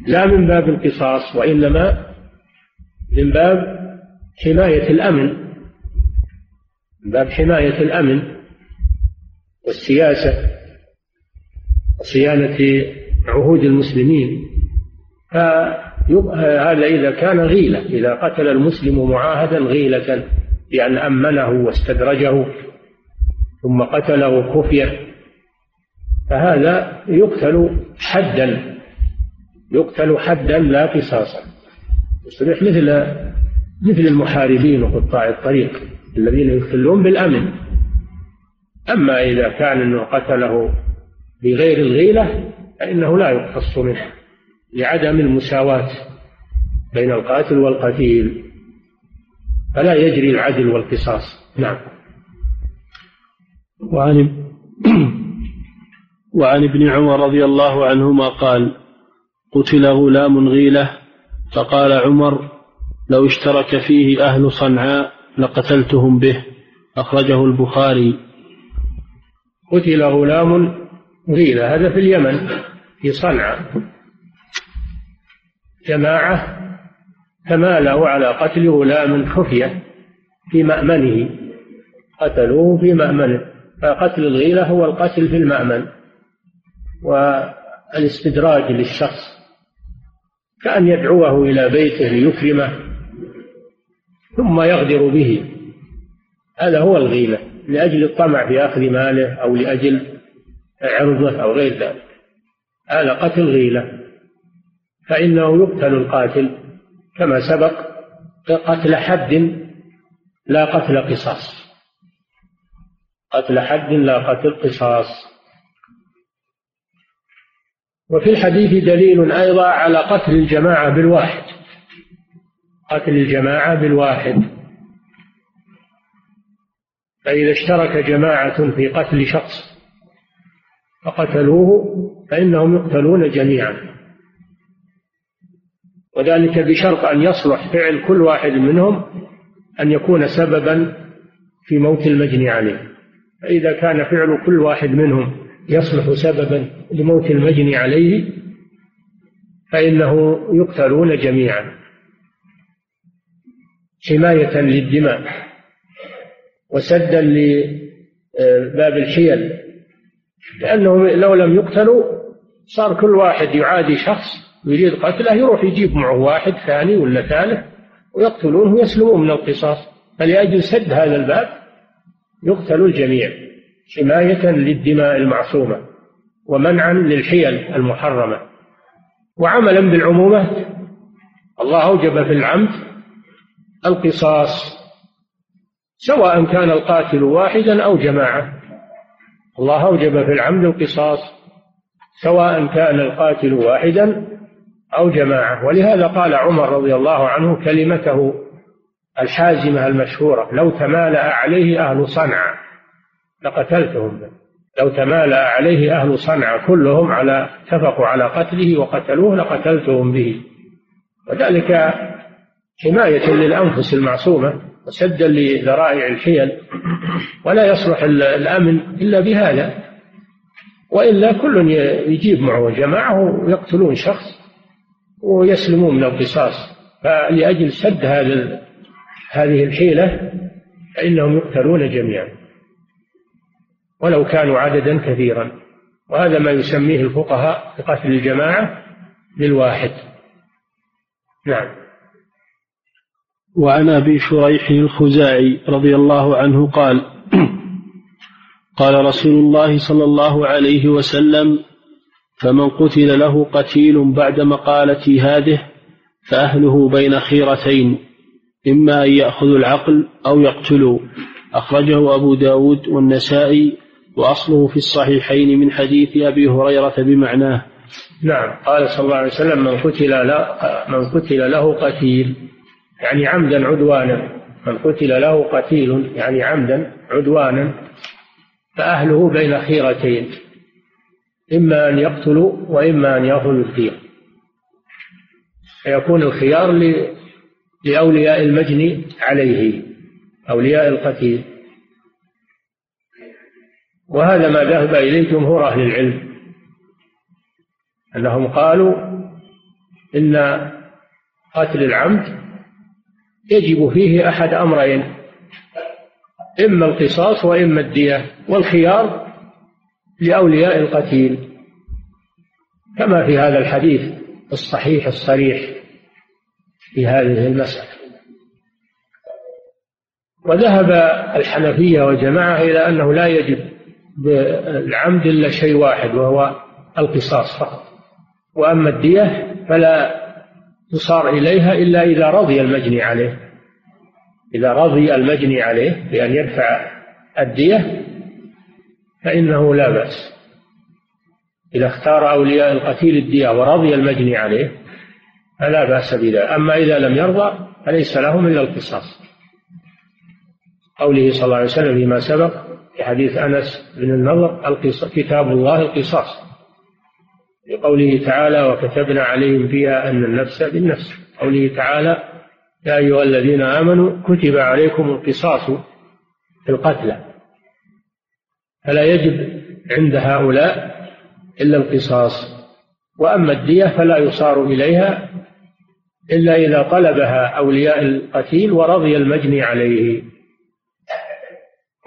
لا من باب القصاص وإنما من باب حماية الأمن من باب حماية الأمن والسياسة وصيانة عهود المسلمين. فهذا إذا كان غيلة إذا قتل المسلم معاهدا غيلة بأن أمنه واستدرجه ثم قتله خفية فهذا يقتل حدا يقتل حدا لا قصاصا. يصبح مثل مثل المحاربين وقطاع الطريق الذين يقتلون بالأمن. أما إذا كان أنه قتله بغير الغيلة فإنه لا يقتص منه لعدم المساواة بين القاتل والقتيل. فلا يجري العدل والقصاص. نعم. وعن وعن ابن عمر رضي الله عنهما قال قتل غلام غيلة فقال عمر لو اشترك فيه أهل صنعاء لقتلتهم به أخرجه البخاري. قتل غلام غيلة هذا في اليمن في صنعاء. جماعة تمالوا على قتل غلام خفية في مأمنه. قتلوه في مأمنه. فقتل الغيلة هو القتل في المأمن والإستدراج للشخص. كأن يدعوه إلى بيته ليكرمه ثم يغدر به. هذا هو الغيلة لأجل الطمع في أخذ ماله أو لأجل عرضه أو غير ذلك. هذا قتل غيلة فإنه يقتل القاتل كما سبق قتل حد لا قتل قصاص. قتل حد لا قتل قصاص. وفي الحديث دليل أيضا على قتل الجماعة بالواحد. قتل الجماعة بالواحد. فإذا اشترك جماعة في قتل شخص فقتلوه فإنهم يقتلون جميعا. وذلك بشرط أن يصلح فعل كل واحد منهم أن يكون سببا في موت المجني عليه. فإذا كان فعل كل واحد منهم يصلح سببا لموت المجني عليه فإنه يقتلون جميعا. حماية للدماء وسدا لباب الحيل لأنهم لو لم يقتلوا صار كل واحد يعادي شخص يريد قتله يروح يجيب معه واحد ثاني ولا ثالث ويقتلونه ويسلمون من القصاص. فلأجل سد هذا الباب يقتل الجميع. حماية للدماء المعصومة ومنعا للحيل المحرمة. وعملا بالعمومات الله أوجب في العمد القصاص سواء كان القاتل واحدا أو جماعة. الله أوجب في العمد القصاص سواء كان القاتل واحدا أو جماعة. ولهذا قال عمر رضي الله عنه كلمته الحازمة المشهورة لو تمالأ عليه أهل صنعاء. لقتلتهم. لو تمالأ عليه أهل صنعاء كلهم على اتفقوا على قتله وقتلوه لقتلتهم به. وذلك حماية للأنفس المعصومة وسدا لذرائع الحيل. ولا يصلح الأمن إلا بهذا. وإلا كل يجيب معه جماعة ويقتلون شخص ويسلمون من القصاص. فلأجل سد هذا هذه الحيلة فإنهم يقتلون جميعا. ولو كانوا عددا كثيرا. وهذا ما يسميه الفقهاء بقتل الجماعة للواحد نعم. وعن أبي شريح الخزاعي رضي الله عنه قال قال رسول الله صلى الله عليه وسلم فمن قتل له قتيل بعد مقالة هذه فأهله بين خيرتين إما أن يأخذوا العقل أو يقتلوا أخرجه أبو داود والنسائي وأصله في الصحيحين من حديث أبي هريرة بمعناه. نعم. قال صلى الله عليه وسلم من قتل له من قتل له قتيل يعني عمدا عدوانا. من قتل له قتيل يعني عمدا عدوانا فأهله بين خيرتين إما أن يقتلوا وإما أن يأخذوا الدية فيكون الخيار لأولياء المجني عليه أولياء القتيل. وهذا ما ذهب إليه جمهور أهل العلم أنهم قالوا إن قتل العمد يجب فيه أحد أمرين إما القصاص وإما الدية والخيار لأولياء القتيل كما في هذا الحديث الصحيح الصريح في هذه المسألة. وذهب الحنفية وجماعة إلى أنه لا يجب بالعمد إلا شيء واحد وهو القصاص فقط. وأما الدية فلا تصار إليها إلا إذا رضي المجني عليه. إذا رضي المجني عليه بأن يدفع الدية فإنه لا بأس. إذا اختار أولياء القتيل الدية ورضي المجني عليه فلا بأس بذلك أما إذا لم يرضى فليس لهم إلا القصاص. قوله صلى الله عليه وسلم فيما سبق في حديث أنس بن النضر كتاب الله القصاص. لقوله تعالى وكتبنا عليهم فيها أن النفس بالنفس. قوله تعالى يا أيها الذين آمنوا كتب عليكم القصاص في القتلى. فلا يجب عند هؤلاء إلا القصاص. وأما الدية فلا يصار إليها إلا إذا طلبها أولياء القتيل ورضي المجني عليه.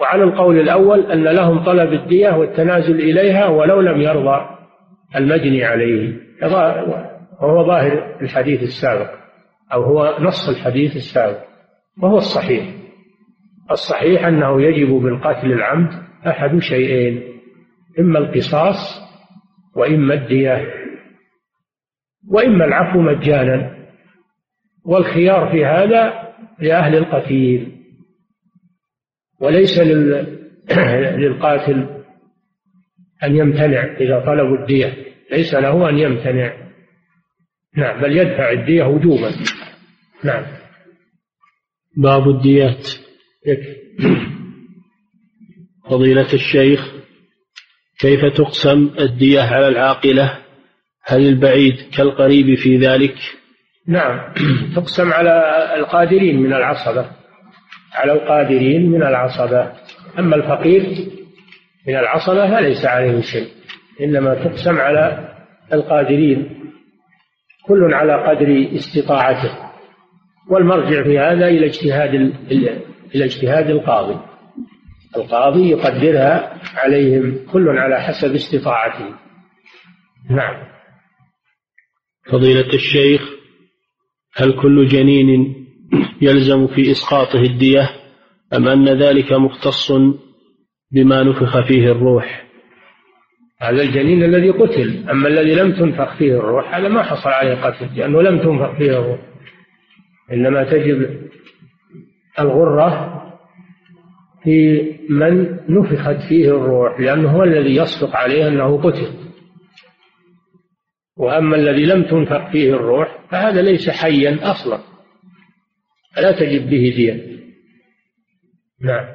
وعلى القول الأول أن لهم طلب الدية والتنازل إليها ولو لم يرضى المجني عليه. وهو ظاهر الحديث السابق أو هو نص الحديث السابق وهو الصحيح. الصحيح أنه يجب بالقتل العمد أحد شيئين إما القصاص وإما الدية وإما العفو مجانا. والخيار في هذا لأهل القتيل. وليس للقاتل أن يمتنع إذا طلبوا الدية ليس له أن يمتنع. نعم بل يدفع الدية وجوبا. نعم. باب الديات. فضيلة الشيخ كيف تقسم الدية على العاقلة؟ هل البعيد كالقريب في ذلك؟ نعم تقسم على القادرين من العصبة. على القادرين من العصبة. أما الفقير من العصبة فليس عليه شيء إنما تقسم على القادرين كل على قدر استطاعته. والمرجع في هذا إلى اجتهاد إلى اجتهاد القاضي. القاضي يقدرها عليهم كل على حسب استطاعته. نعم. فضيلة الشيخ هل كل جنين يلزم في إسقاطه الدية أم أن ذلك مختص بما نفخ فيه الروح؟ هذا الجنين الذي قتل أما الذي لم تنفخ فيه الروح هذا ما حصل عليه قتل لأنه لم تنفخ فيه الروح. إنما تجب الغرة في من نفخت فيه الروح لأنه هو الذي يصدق عليه أنه قتل. وأما الذي لم تنفق فيه الروح فهذا ليس حيا أصلا. فلا تجب به دية نعم.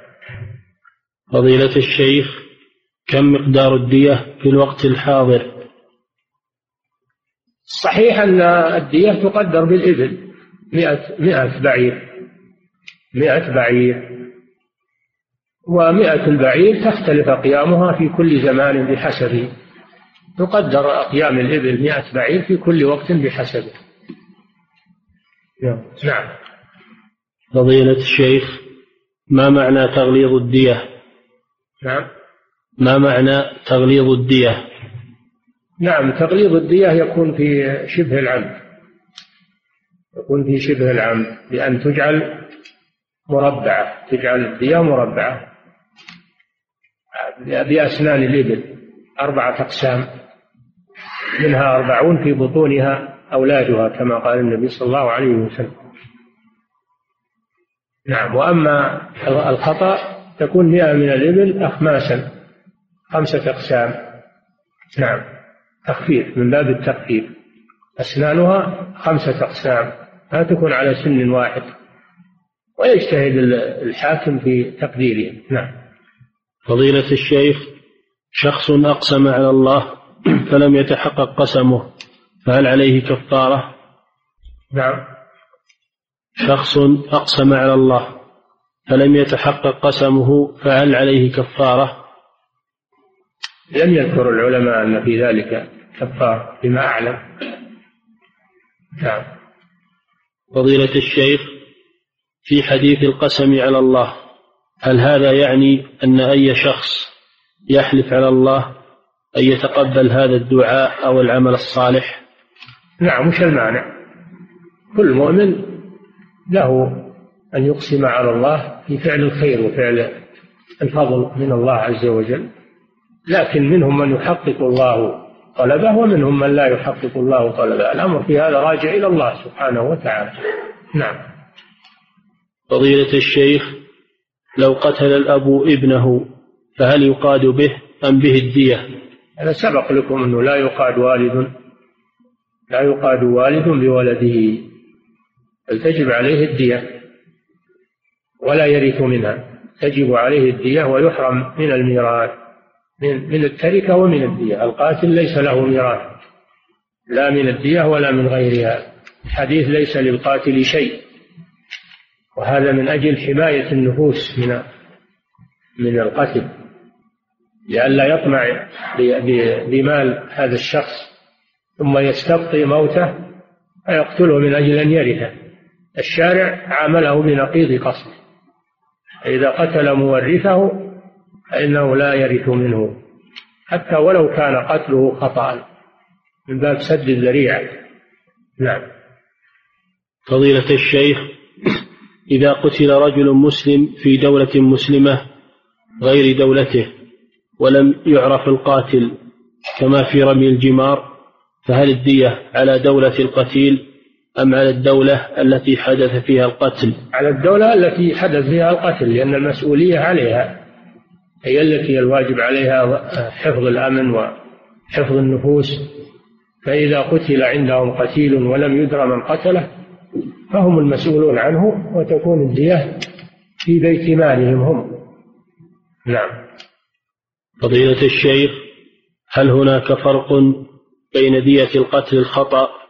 فضيلة الشيخ كم مقدار الدية في الوقت الحاضر؟ صحيح أن الدية تقدر بالإبل. مئة, مئة بعير. مئة بعير. ومئة البعير تختلف أقيامها في كل زمان بحسبه تقدر أقيام الإبل مئة بعير في كل وقت بحسبه نعم. فضيلة الشيخ ما معنى تغليظ الدية؟ نعم. ما معنى تغليظ الدية؟ نعم تغليظ الدية يكون في شبه العمد. يكون في شبه العمد بأن تجعل مربعة تجعل الدية مربعة بأسنان الإبل أربعة أقسام منها أربعون في بطونها أولادها كما قال النبي صلى الله عليه وسلم. نعم وأما الخطأ تكون مئة من الإبل أخماسا خمسة أقسام. نعم تخفيف من باب التخفيف. أسنانها خمسة أقسام لا تكون على سن واحد. ويجتهد الحاكم في تقديرهم نعم. فضيلة الشيخ شخص أقسم على الله فلم يتحقق قسمه فهل عليه كفارة؟ نعم. شخص أقسم على الله فلم يتحقق قسمه فهل عليه كفارة؟ لم يذكر العلماء أن في ذلك كفارة بما أعلم. نعم. فضيلة الشيخ في حديث القسم على الله هل هذا يعني أن أي شخص يحلف على الله أن يتقبل هذا الدعاء أو العمل الصالح؟ نعم مش المانع؟ كل مؤمن له أن يقسم على الله في فعل الخير وفعل الفضل من الله عز وجل. لكن منهم من يحقق الله طلبه ومنهم من لا يحقق الله طلبه. الأمر في هذا راجع إلى الله سبحانه وتعالى. نعم. فضيلة الشيخ لو قتل الأب ابنه فهل يقاد به أم به الدية؟ هذا سبق لكم أنه لا يقاد والد لا يقاد والد بولده. بل تجب عليه الدية ولا يرث منها. تجب عليه الدية ويحرم من الميراث من من التركة ومن الدية. القاتل ليس له ميراث لا من الدية ولا من غيرها. الحديث ليس للقاتل شيء. وهذا من أجل حماية النفوس من من القتل. لئلا يطمع بمال هذا الشخص ثم يستبقي موته فيقتله من أجل أن يرثه. الشارع عامله بنقيض قصده فإذا قتل مورثه فإنه لا يرث منه. حتى ولو كان قتله خطأ. من باب سد الذريعة. نعم. فضيلة الشيخ إذا قتل رجل مسلم في دولة مسلمة غير دولته ولم يعرف القاتل كما في رمي الجمار فهل الدية على دولة القتيل أم على الدولة التي حدث فيها القتل؟ على الدولة التي حدث فيها القتل لأن المسؤولية عليها هي التي الواجب عليها حفظ الأمن وحفظ النفوس. فإذا قتل عندهم قتيل ولم يدر من قتله فهم المسؤولون عنه وتكون الدية في بيت مالهم هم. نعم. فضيلة الشيخ هل هناك فرق بين دية القتل الخطأ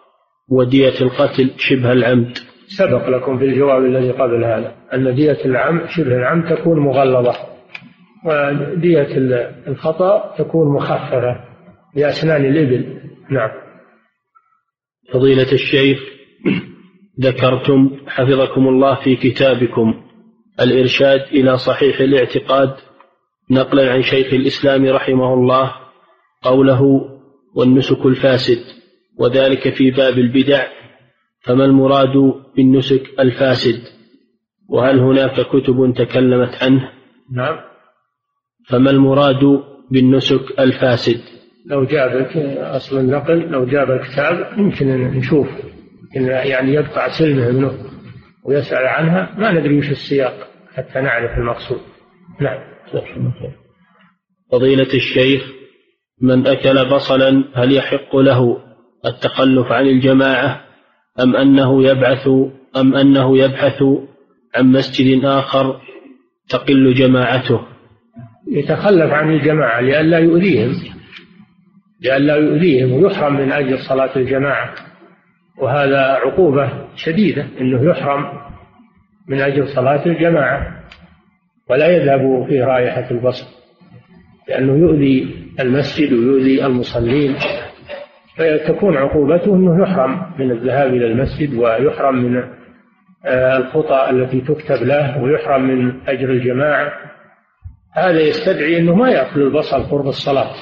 ودية القتل شبه العمد. سبق لكم في الجواب الذي قبل هذا أن دية العمد شبه العمد تكون مغلظة ودية الخطأ تكون مخففة بأسنان الإبل. نعم. فضيلة الشيخ ذكرتم حفظكم الله في كتابكم الإرشاد إلى صحيح الاعتقاد نقلا عن شيخ الإسلام رحمه الله قوله والنسك الفاسد وذلك في باب البدع فما المراد بالنسك الفاسد؟ وهل هناك كتب تكلمت عنه؟ نعم. فما المراد بالنسك الفاسد؟ لو جابك أصل النقل لو جاب الكتاب يمكن نشوف يعني يقطع سلمه منه ويسأل عنها ما ندري وش السياق حتى نعرف المقصود. نعم. فضيلة الشيخ من أكل بصلا هل يحق له التخلف عن الجماعة أم أنه يبعث أم أنه يبحث عن مسجد آخر تقل جماعته؟ يتخلف عن الجماعة لئلا يؤذيهم لئلا يؤذيهم ويحرم من أجل صلاة الجماعة. وهذا عقوبة شديدة أنه يحرم من أجل صلاة الجماعة ولا يذهب في رائحة البصر لأنه يؤذي المسجد ويؤذي المصلين. فتكون عقوبته أنه يحرم من الذهاب إلى المسجد ويحرم من آه، الخطى التي تكتب له ويحرم من أجر الجماعة. هذا يستدعي أنه ما يأكل البصل قرب الصلاة.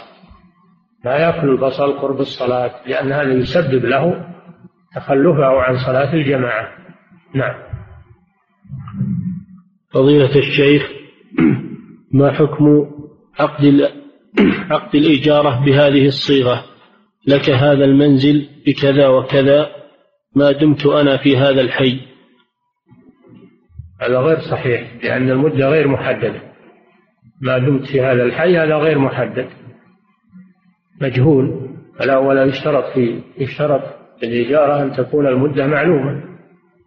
ما يأكل البصل قرب الصلاة لأن هذا يسبب له تخلفه عن صلاة الجماعة. نعم. فضيلة الشيخ ما حكم عقد عقد الإجارة بهذه الصيغة؟ لك هذا المنزل بكذا وكذا ما دمت أنا في هذا الحي. هذا غير صحيح لأن المدة غير محددة. ما دمت في هذا الحي هذا غير محدد. مجهول. فلا ولا يشترط في يشترط في الإجارة أن تكون المدة معلومة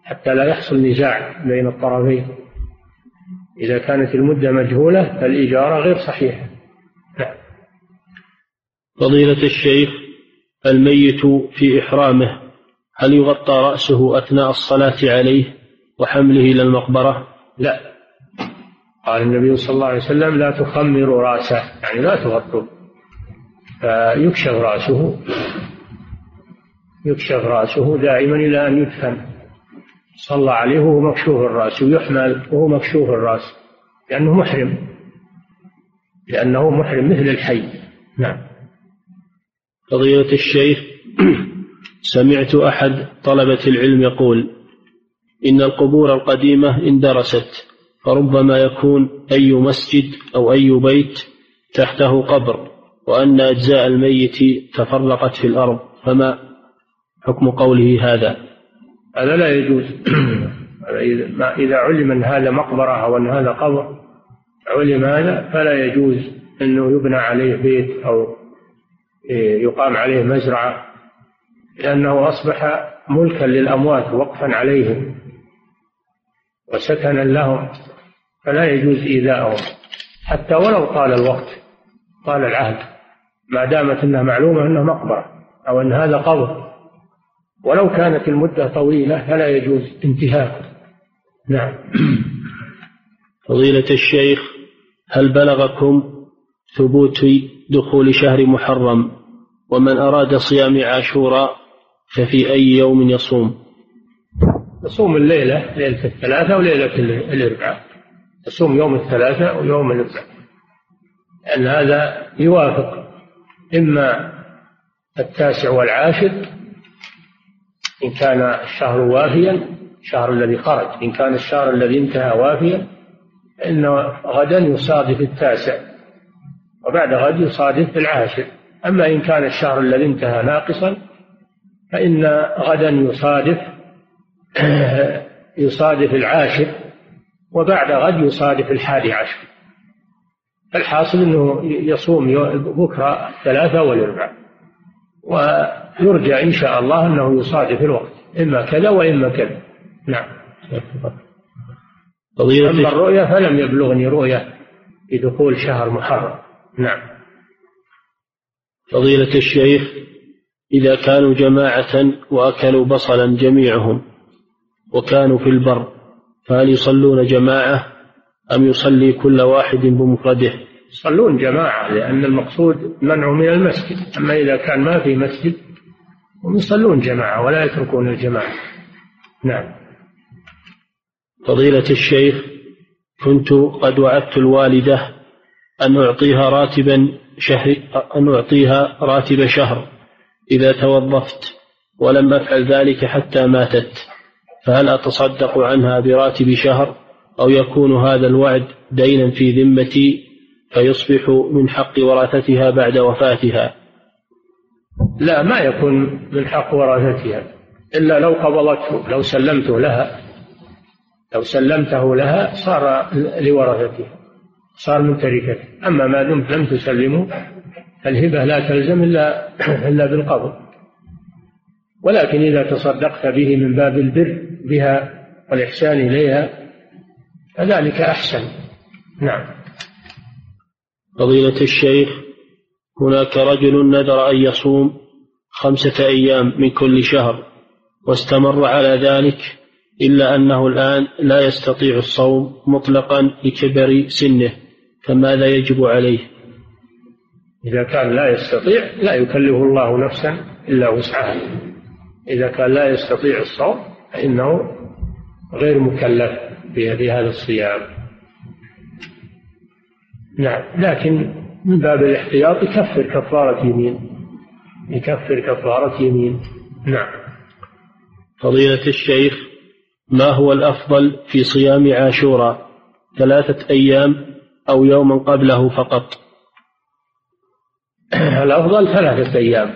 حتى لا يحصل نزاع بين الطرفين. إذا كانت المدة مجهولة فالإجارة غير صحيحة. نعم. فضيلة الشيخ الميت في إحرامه هل يغطى رأسه أثناء الصلاة عليه وحمله إلى المقبرة؟ لا. قال النبي صلى الله عليه وسلم لا تخمروا رأسه يعني لا تغطوا فيكشف رأسه يكشف رأسه دائما إلى أن يدفن. صلى عليه وهو مكشوف الرأس ويحمل وهو مكشوف الرأس لأنه محرم. لأنه محرم مثل الحي. نعم. فضيلة الشيخ سمعت أحد طلبة العلم يقول إن القبور القديمة اندرست فربما يكون أي مسجد أو أي بيت تحته قبر وأن أجزاء الميت تفرقت في الأرض فما حكم قوله هذا؟ هذا لا يجوز. إذا علم أن هذا مقبرة أو أن هذا قبر علم هذا فلا يجوز أنه يبنى عليه بيت أو يقام عليه مزرعة لأنه أصبح ملكا للأموات وقفا عليهم وسكنا لهم فلا يجوز إيذاءهم حتى ولو طال الوقت طال العهد ما دامت أنها معلومة أنه مقبرة أو أن هذا قبر. ولو كانت المدة طويلة فلا يجوز انتهاك. نعم. فضيلة الشيخ هل بلغكم ثبوت دخول شهر محرم ومن أراد صيام عاشوراء ففي أي يوم يصوم؟ يصوم الليلة ليلة الثلاثة وليلة الأربعاء. يصوم يوم الثلاثة ويوم الأربعاء. لأن هذا يوافق إما التاسع والعاشر إن كان الشهر وافيا الشهر الذي خرج. إن كان الشهر الذي انتهى وافيا فإن غدا يصادف التاسع. وبعد غد يصادف العاشر أما إن كان الشهر الذي انتهى ناقصا فإن غدا يصادف يصادف العاشر وبعد غد يصادف الحادي عشر. الحاصل أنه يصوم بكرة الثلاثة والأربعاء. ويرجى إن شاء الله أنه يصادف الوقت إما كذا وإما كذا. نعم. أما الرؤيا فلم يبلغني رؤيا في دخول شهر محرم. نعم. فضيلة الشيخ إذا كانوا جماعة وأكلوا بصلا جميعهم وكانوا في البر فهل يصلون جماعة أم يصلي كل واحد بمفرده؟ يصلون جماعة لأن المقصود منع من المسجد. أما إذا كان ما في مسجد هم يصلون جماعة ولا يتركون الجماعة. نعم. فضيلة الشيخ كنت قد وعدت الوالدة أن أعطيها راتبا شهر أن أعطيها راتب شهر إذا توظفت ولم أفعل ذلك حتى ماتت. فهل أتصدق عنها براتب شهر أو يكون هذا الوعد دينا في ذمتي فيصبح من حق ورثتها بعد وفاتها؟ لا ما يكون من حق ورثتها إلا لو قبضته لو سلمته لها لو سلمته لها صار لورثتها صار من تركته أما ما دمت لم تسلمه فالهبة لا تلزم إلا إلا بالقبض ولكن إذا تصدقت به من باب البر بها والإحسان إليها فذلك أحسن. نعم. فضيلة الشيخ هناك رجل نذر أن يصوم خمسة أيام من كل شهر واستمر على ذلك إلا أنه الآن لا يستطيع الصوم مطلقا لكبر سنه. فماذا يجب عليه؟ إذا كان لا يستطيع لا يكلف الله نفسا إلا وسعها. إذا كان لا يستطيع الصوم فإنه غير مكلف بهذا الصيام. نعم لكن من باب الاحتياط يكفر كفارة يمين يكفر كفارة يمين نعم. فضيلة الشيخ ما هو الأفضل في صيام عاشوراء؟ ثلاثة أيام أو يوما قبله فقط. الأفضل ثلاثة أيام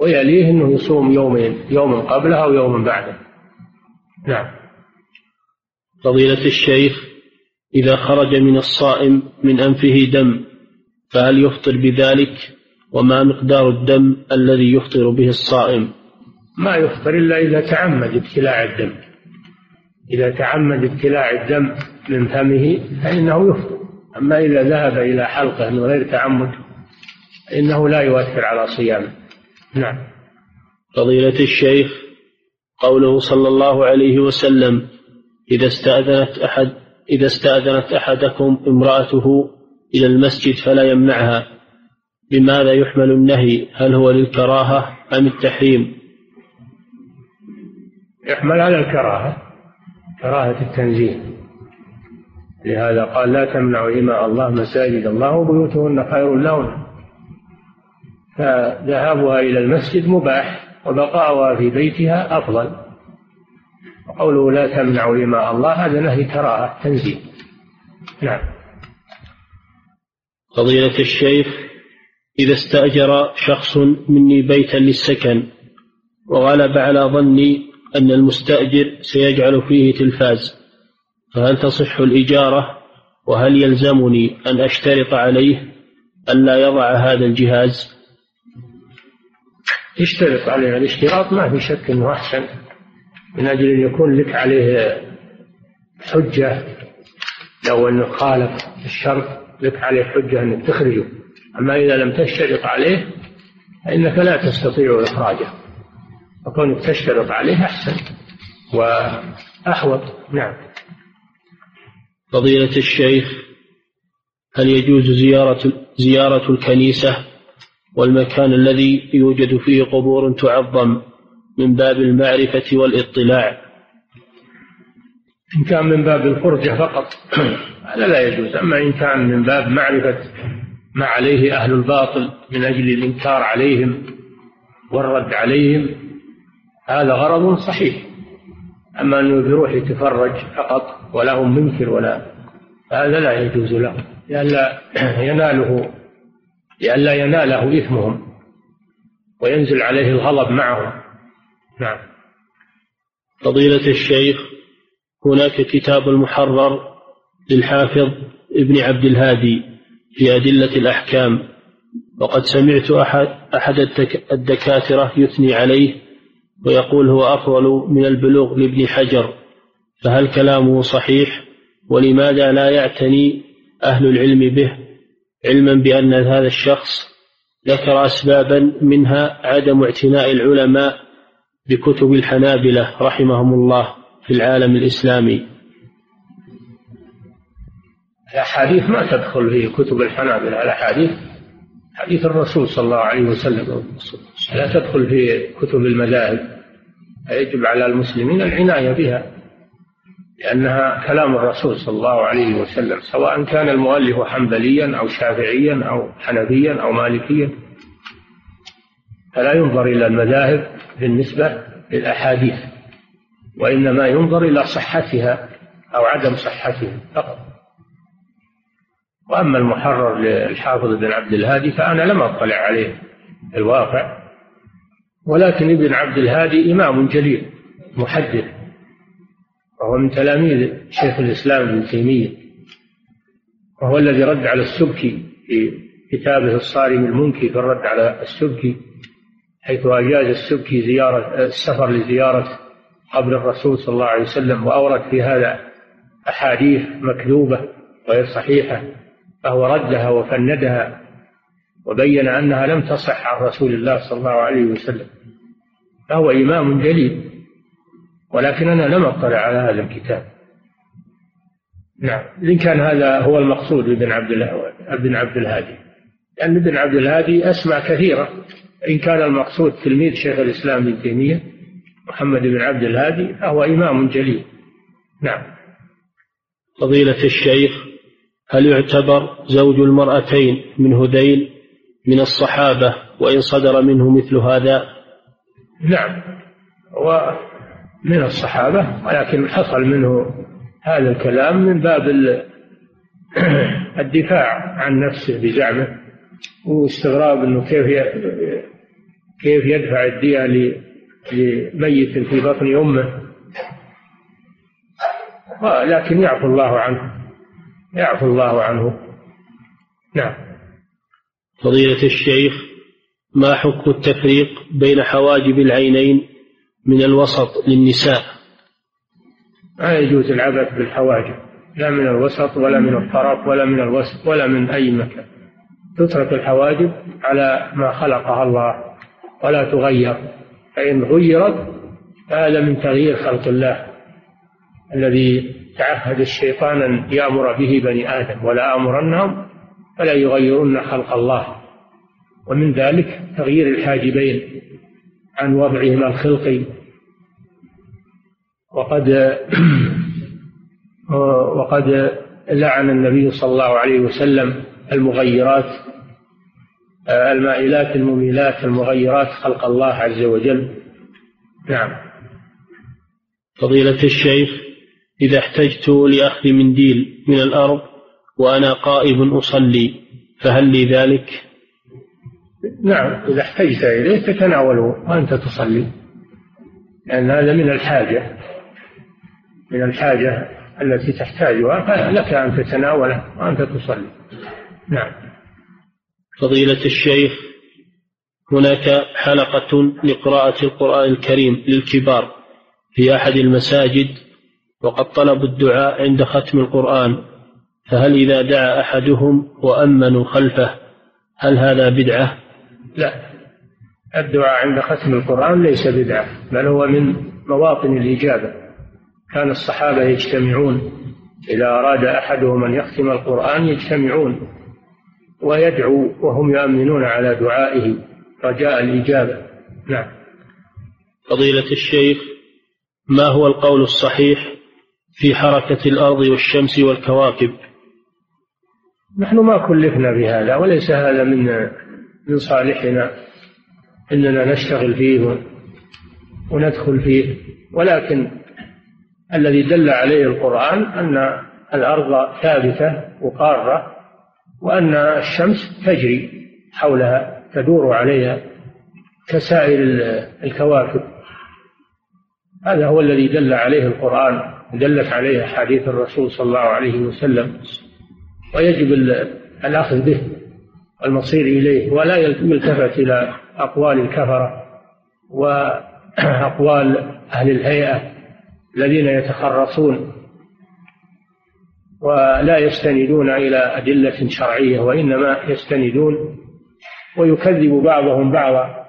ويليه أنه يصوم يومين يوم قبله أو يوم بعده. نعم. فضيلة الشيخ إذا خرج من الصائم من أنفه دم فهل يفطر بذلك؟ وما مقدار الدم الذي يفطر به الصائم؟ ما يفطر إلا إذا تعمد ابتلاع الدم. إذا تعمد ابتلاع الدم من فمه فإنه يفطر. أما إذا ذهب إلى حلقه من غير تعمد فإنه لا يؤثر على صيامه. نعم. فضيلة الشيخ قوله صلى الله عليه وسلم إذا استأذنت أحد إذا استأذنت أحدكم امرأته إلى المسجد فلا يمنعها. بماذا يحمل النهي؟ هل هو للكراهة أم التحريم؟ يحمل على الكراهة كراهة التنزيه. لهذا قال لا تمنعوا إماء الله مساجد الله وبيوتهن خير لهن. فذهابها إلى المسجد مباح وبقاؤها في بيتها أفضل. وقوله لا تمنعوا إماء الله هذا نهي كراهة تنزيه. نعم. فضيلة الشيخ إذا استأجر شخص مني بيتا للسكن وغلب على ظني أن المستأجر سيجعل فيه تلفاز فهل تصح الإجارة؟ وهل يلزمني أن أشترط عليه ألا يضع هذا الجهاز؟ اشترط عليه الاشتراط ما في شك أنه أحسن من أجل أن يكون لك عليه حجة لو أنه خالف الشرط لك عليه حجة أنك تخرجه. أما إذا لم تشترط عليه فإنك لا تستطيع إخراجه. فكونك تشترط عليه أحسن وأحوط. نعم. فضيلة الشيخ هل يجوز زيارة زيارة الكنيسة والمكان الذي يوجد فيه قبور تعظم من باب المعرفة والاطلاع؟ إن كان من باب الفرجة فقط. هذا لا يجوز. أما إن كان من باب معرفة ما عليه أهل الباطل من أجل الإنكار عليهم والرد عليهم هذا غرض صحيح. أما أنه يروح يتفرج فقط ولا هم منكر ولا هذا لا يجوز له. لئلا يناله لئلا يناله إثمهم وينزل عليه الغضب معهم. نعم. فضيلة الشيخ هناك كتاب المحرر للحافظ ابن عبد الهادي في أدلة الأحكام وقد سمعت أحد, أحد الدكاترة يثني عليه ويقول هو أفضل من البلوغ لابن حجر فهل كلامه صحيح؟ ولماذا لا يعتني أهل العلم به؟ علما بأن هذا الشخص ذكر أسبابا منها عدم اعتناء العلماء بكتب الحنابلة رحمهم الله في العالم الإسلامي. الأحاديث ما تدخل في كتب الحنابلة الأحاديث حديث الرسول صلى الله عليه وسلم. لا تدخل في كتب المذاهب يجب على المسلمين العناية بها لأنها كلام الرسول صلى الله عليه وسلم سواء كان المؤلف حنبليا أو شافعيا أو حنفيا أو مالكيا. فلا ينظر إلى المذاهب بالنسبة للأحاديث وإنما ينظر إلى صحتها أو عدم صحتها فقط. وأما المحرر للحافظ بن عبد الهادي فأنا لم أطلع عليه في الواقع. ولكن ابن عبد الهادي إمام جليل محدث وهو من تلاميذ شيخ الإسلام ابن تيمية وهو الذي رد على السبكي في كتابه الصارم المنكي في الرد على السبكي حيث أجاز السبكي زيارة السفر لزيارة قبر الرسول صلى الله عليه وسلم وأورد في هذا أحاديث مكذوبة غير صحيحة. فهو ردها وفندها وبين أنها لم تصح عن رسول الله صلى الله عليه وسلم. فهو إمام جليل ولكن أنا لم أطلع على هذا الكتاب. نعم إن كان هذا هو المقصود بابن عبد ابن عبد الهادي. لأن ابن عبد الهادي أسمع كثيرة إن كان المقصود تلميذ شيخ الإسلام ابن تيمية محمد بن عبد الهادي فهو إمام جليل. نعم. فضيلة الشيخ هل يعتبر زوج المرأتين من هذيل من الصحابة وإن صدر منه مثل هذا؟ نعم ومن الصحابة ولكن حصل منه هذا الكلام من باب الدفاع عن نفسه بزعمه واستغراب إنه كيف كيف يدفع الدية لميت في بطن أمه. لكن يعفو الله عنه. يعفو الله عنه. نعم. فضيلة الشيخ ما حكم التفريق بين حواجب العينين من الوسط للنساء؟ ما يجوز العبث بالحواجب لا من الوسط ولا من الطرف ولا من الوسط ولا من أي مكان. تترك الحواجب على ما خلقها الله ولا تغير فإن غيرت فهذا من تغيير خلق الله الذي تعهد الشيطان أن يأمر به بني آدم ولا آمرنهم فلا يغيرن خلق الله. ومن ذلك تغيير الحاجبين عن وضعهما الخلقي. وقد وقد لعن النبي صلى الله عليه وسلم المغيرات المائلات المميلات المغيرات خلق الله عز وجل. نعم. فضيلة الشيخ إذا احتجت لأخذ منديل من الأرض وأنا قائم أصلي فهل لي ذلك؟ نعم إذا احتجت إليه تتناوله وأنت تصلي لأن هذا من الحاجة من الحاجة التي تحتاجها فلك أن تتناوله وأنت تصلي نعم فضيلة الشيخ هناك حلقة لقراءة القرآن الكريم للكبار في أحد المساجد وقد طلبوا الدعاء عند ختم القرآن فهل إذا دعا أحدهم وأمنوا خلفه هل هذا بدعة؟ لا. الدعاء عند ختم القرآن ليس بدعة بل هو من مواطن الإجابة. كان الصحابة يجتمعون إذا أراد أحدهم أن يختم القرآن يجتمعون ويدعو وهم يؤمنون على دعائه رجاء الإجابة. نعم. فضيلة الشيخ ما هو القول الصحيح في حركة الأرض والشمس والكواكب. نحن ما كلفنا بهذا وليس هذا من من صالحنا إننا نشتغل فيه وندخل فيه. ولكن الذي دل عليه القرآن أن الأرض ثابتة وقارة وأن الشمس تجري حولها تدور عليها كسائر الكواكب. هذا هو الذي دل عليه القرآن. دلت عليه أحاديث الرسول صلى الله عليه وسلم ويجب الأخذ به والمصير إليه ولا يلتفت إلى أقوال الكفرة وأقوال أهل الهيئة الذين يتخرصون ولا يستندون إلى أدلة شرعية وإنما يستندون ويكذب بعضهم بعضا.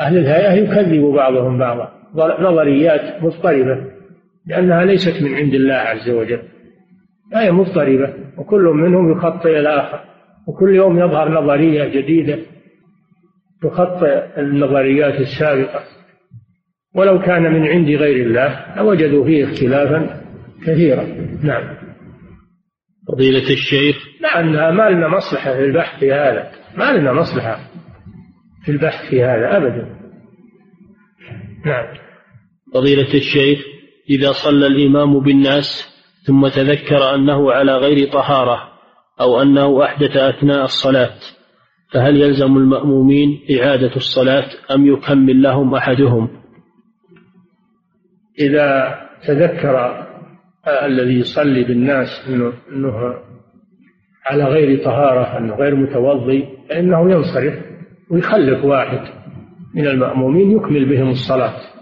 أهل الهيئة يكذب بعضهم بعضا نظريات مضطربة. لأنها ليست من عند الله عز وجل. آية مضطربة وكل منهم يخطئ الآخر وكل يوم يظهر نظرية جديدة تخطئ النظريات السابقة. ولو كان من عند غير الله لوجدوا فيه اختلافا كثيرا. نعم. فضيلة الشيخ. لأن ما لنا مصلحة في البحث في هذا. ما لنا مصلحة في البحث في هذا أبدا. نعم. فضيلة الشيخ. إذا صلى الإمام بالناس ثم تذكر أنه على غير طهارة أو أنه أحدث أثناء الصلاة فهل يلزم المأمومين إعادة الصلاة أم يكمل لهم أحدهم؟ إذا تذكر الذي يصلي بالناس أنه, على غير طهارة أنه غير متوضي فإنه ينصرف ويخلف واحد من المأمومين يكمل بهم الصلاة.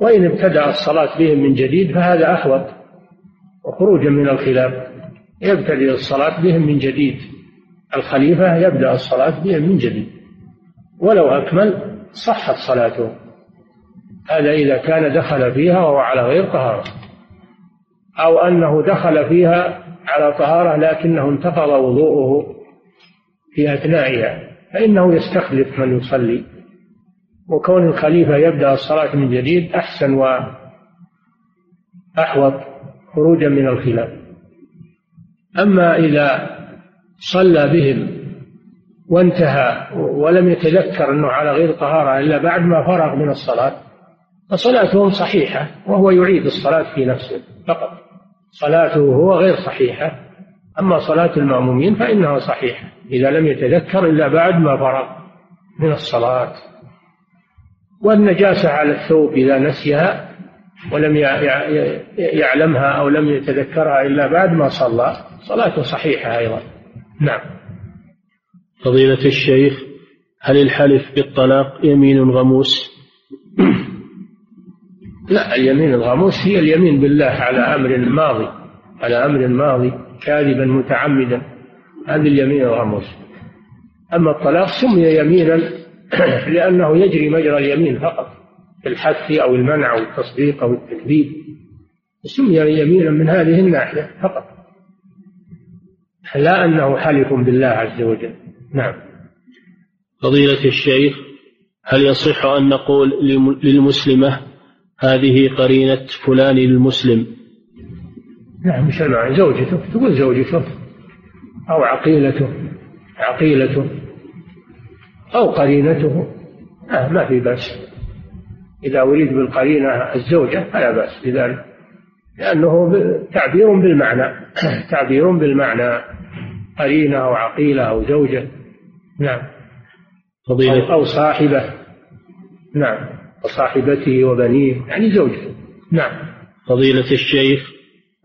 وإن ابتدأ الصلاة بهم من جديد فهذا أحوط وخروجا من الخلاف. يبتدئ الصلاة بهم من جديد. الخليفة يبدأ الصلاة بهم من جديد. ولو أكمل صحت صلاته. هذا إذا كان دخل فيها وهو على غير طهارة. أو أنه دخل فيها على طهارة لكنه انتقض وضوءه في أثنائها. فإنه يستخلف من يصلي. وكون الخليفة يبدأ الصلاة من جديد أحسن وأحوط خروجا من الخلاف. أما إذا صلى بهم وانتهى ولم يتذكر أنه على غير طهارة إلا بعد ما فرغ من الصلاة فصلاتهم صحيحة وهو يعيد الصلاة في نفسه فقط. صلاته هو غير صحيحة أما صلاة المأمومين فإنها صحيحة إذا لم يتذكر إلا بعد ما فرغ من الصلاة. والنجاسة على الثوب إذا نسيها ولم يعلمها أو لم يتذكرها إلا بعد ما صلى. صلاته صحيحة أيضا. نعم. فضيلة الشيخ هل الحلف بالطلاق يمين غموس؟ لا اليمين الغموس هي اليمين بالله على أمر ماضي على أمر ماضي كاذبا متعمدا. هذه اليمين الغموس. أما الطلاق سمي يمينا لأنه يجري مجرى اليمين فقط في الحث أو المنع أو التصديق أو التكذيب. سمي يمينا من هذه الناحية فقط. لا أنه حلف بالله عز وجل. نعم. فضيلة الشيخ هل يصح أن نقول للمسلمة هذه قرينة فلان المسلم؟ نعم مش زوجته تقول زوجته أو عقيلته عقيلته. أو قرينته. آه ما في بأس. إذا أريد بالقرينة الزوجة فلا بأس بذلك. لأنه تعبير بالمعنى. تعبير بالمعنى. قرينة أو عقيلة أو زوجة. نعم. فضيلة. أو صاحبة. نعم. وصاحبته وبنيه يعني زوجته. نعم. فضيلة الشيخ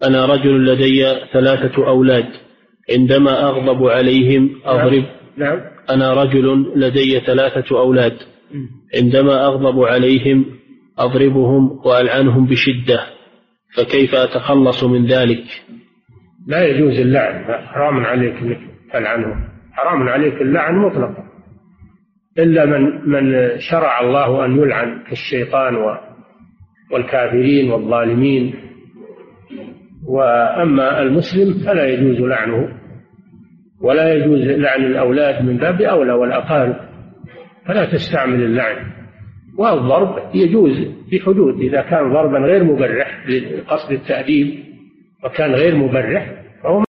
أنا رجل لدي ثلاثة أولاد. عندما أغضب عليهم أضرب. نعم, نعم. أنا رجل لدي ثلاثة أولاد. عندما أغضب عليهم أضربهم وألعنهم بشدة. فكيف أتخلص من ذلك؟ لا يجوز اللعن. حرام عليك أنك تلعنهم حرام عليك اللعن مطلقا. إلا من من شرع الله أن يلعن كالشيطان والكافرين والظالمين. وأما المسلم فلا يجوز لعنه. ولا يجوز لعن الأولاد من باب أولى والأقارب فلا تستعمل اللعن. والضرب يجوز في حدود إذا كان ضربا غير مبرح لقصد التأديب وكان غير مبرح فهو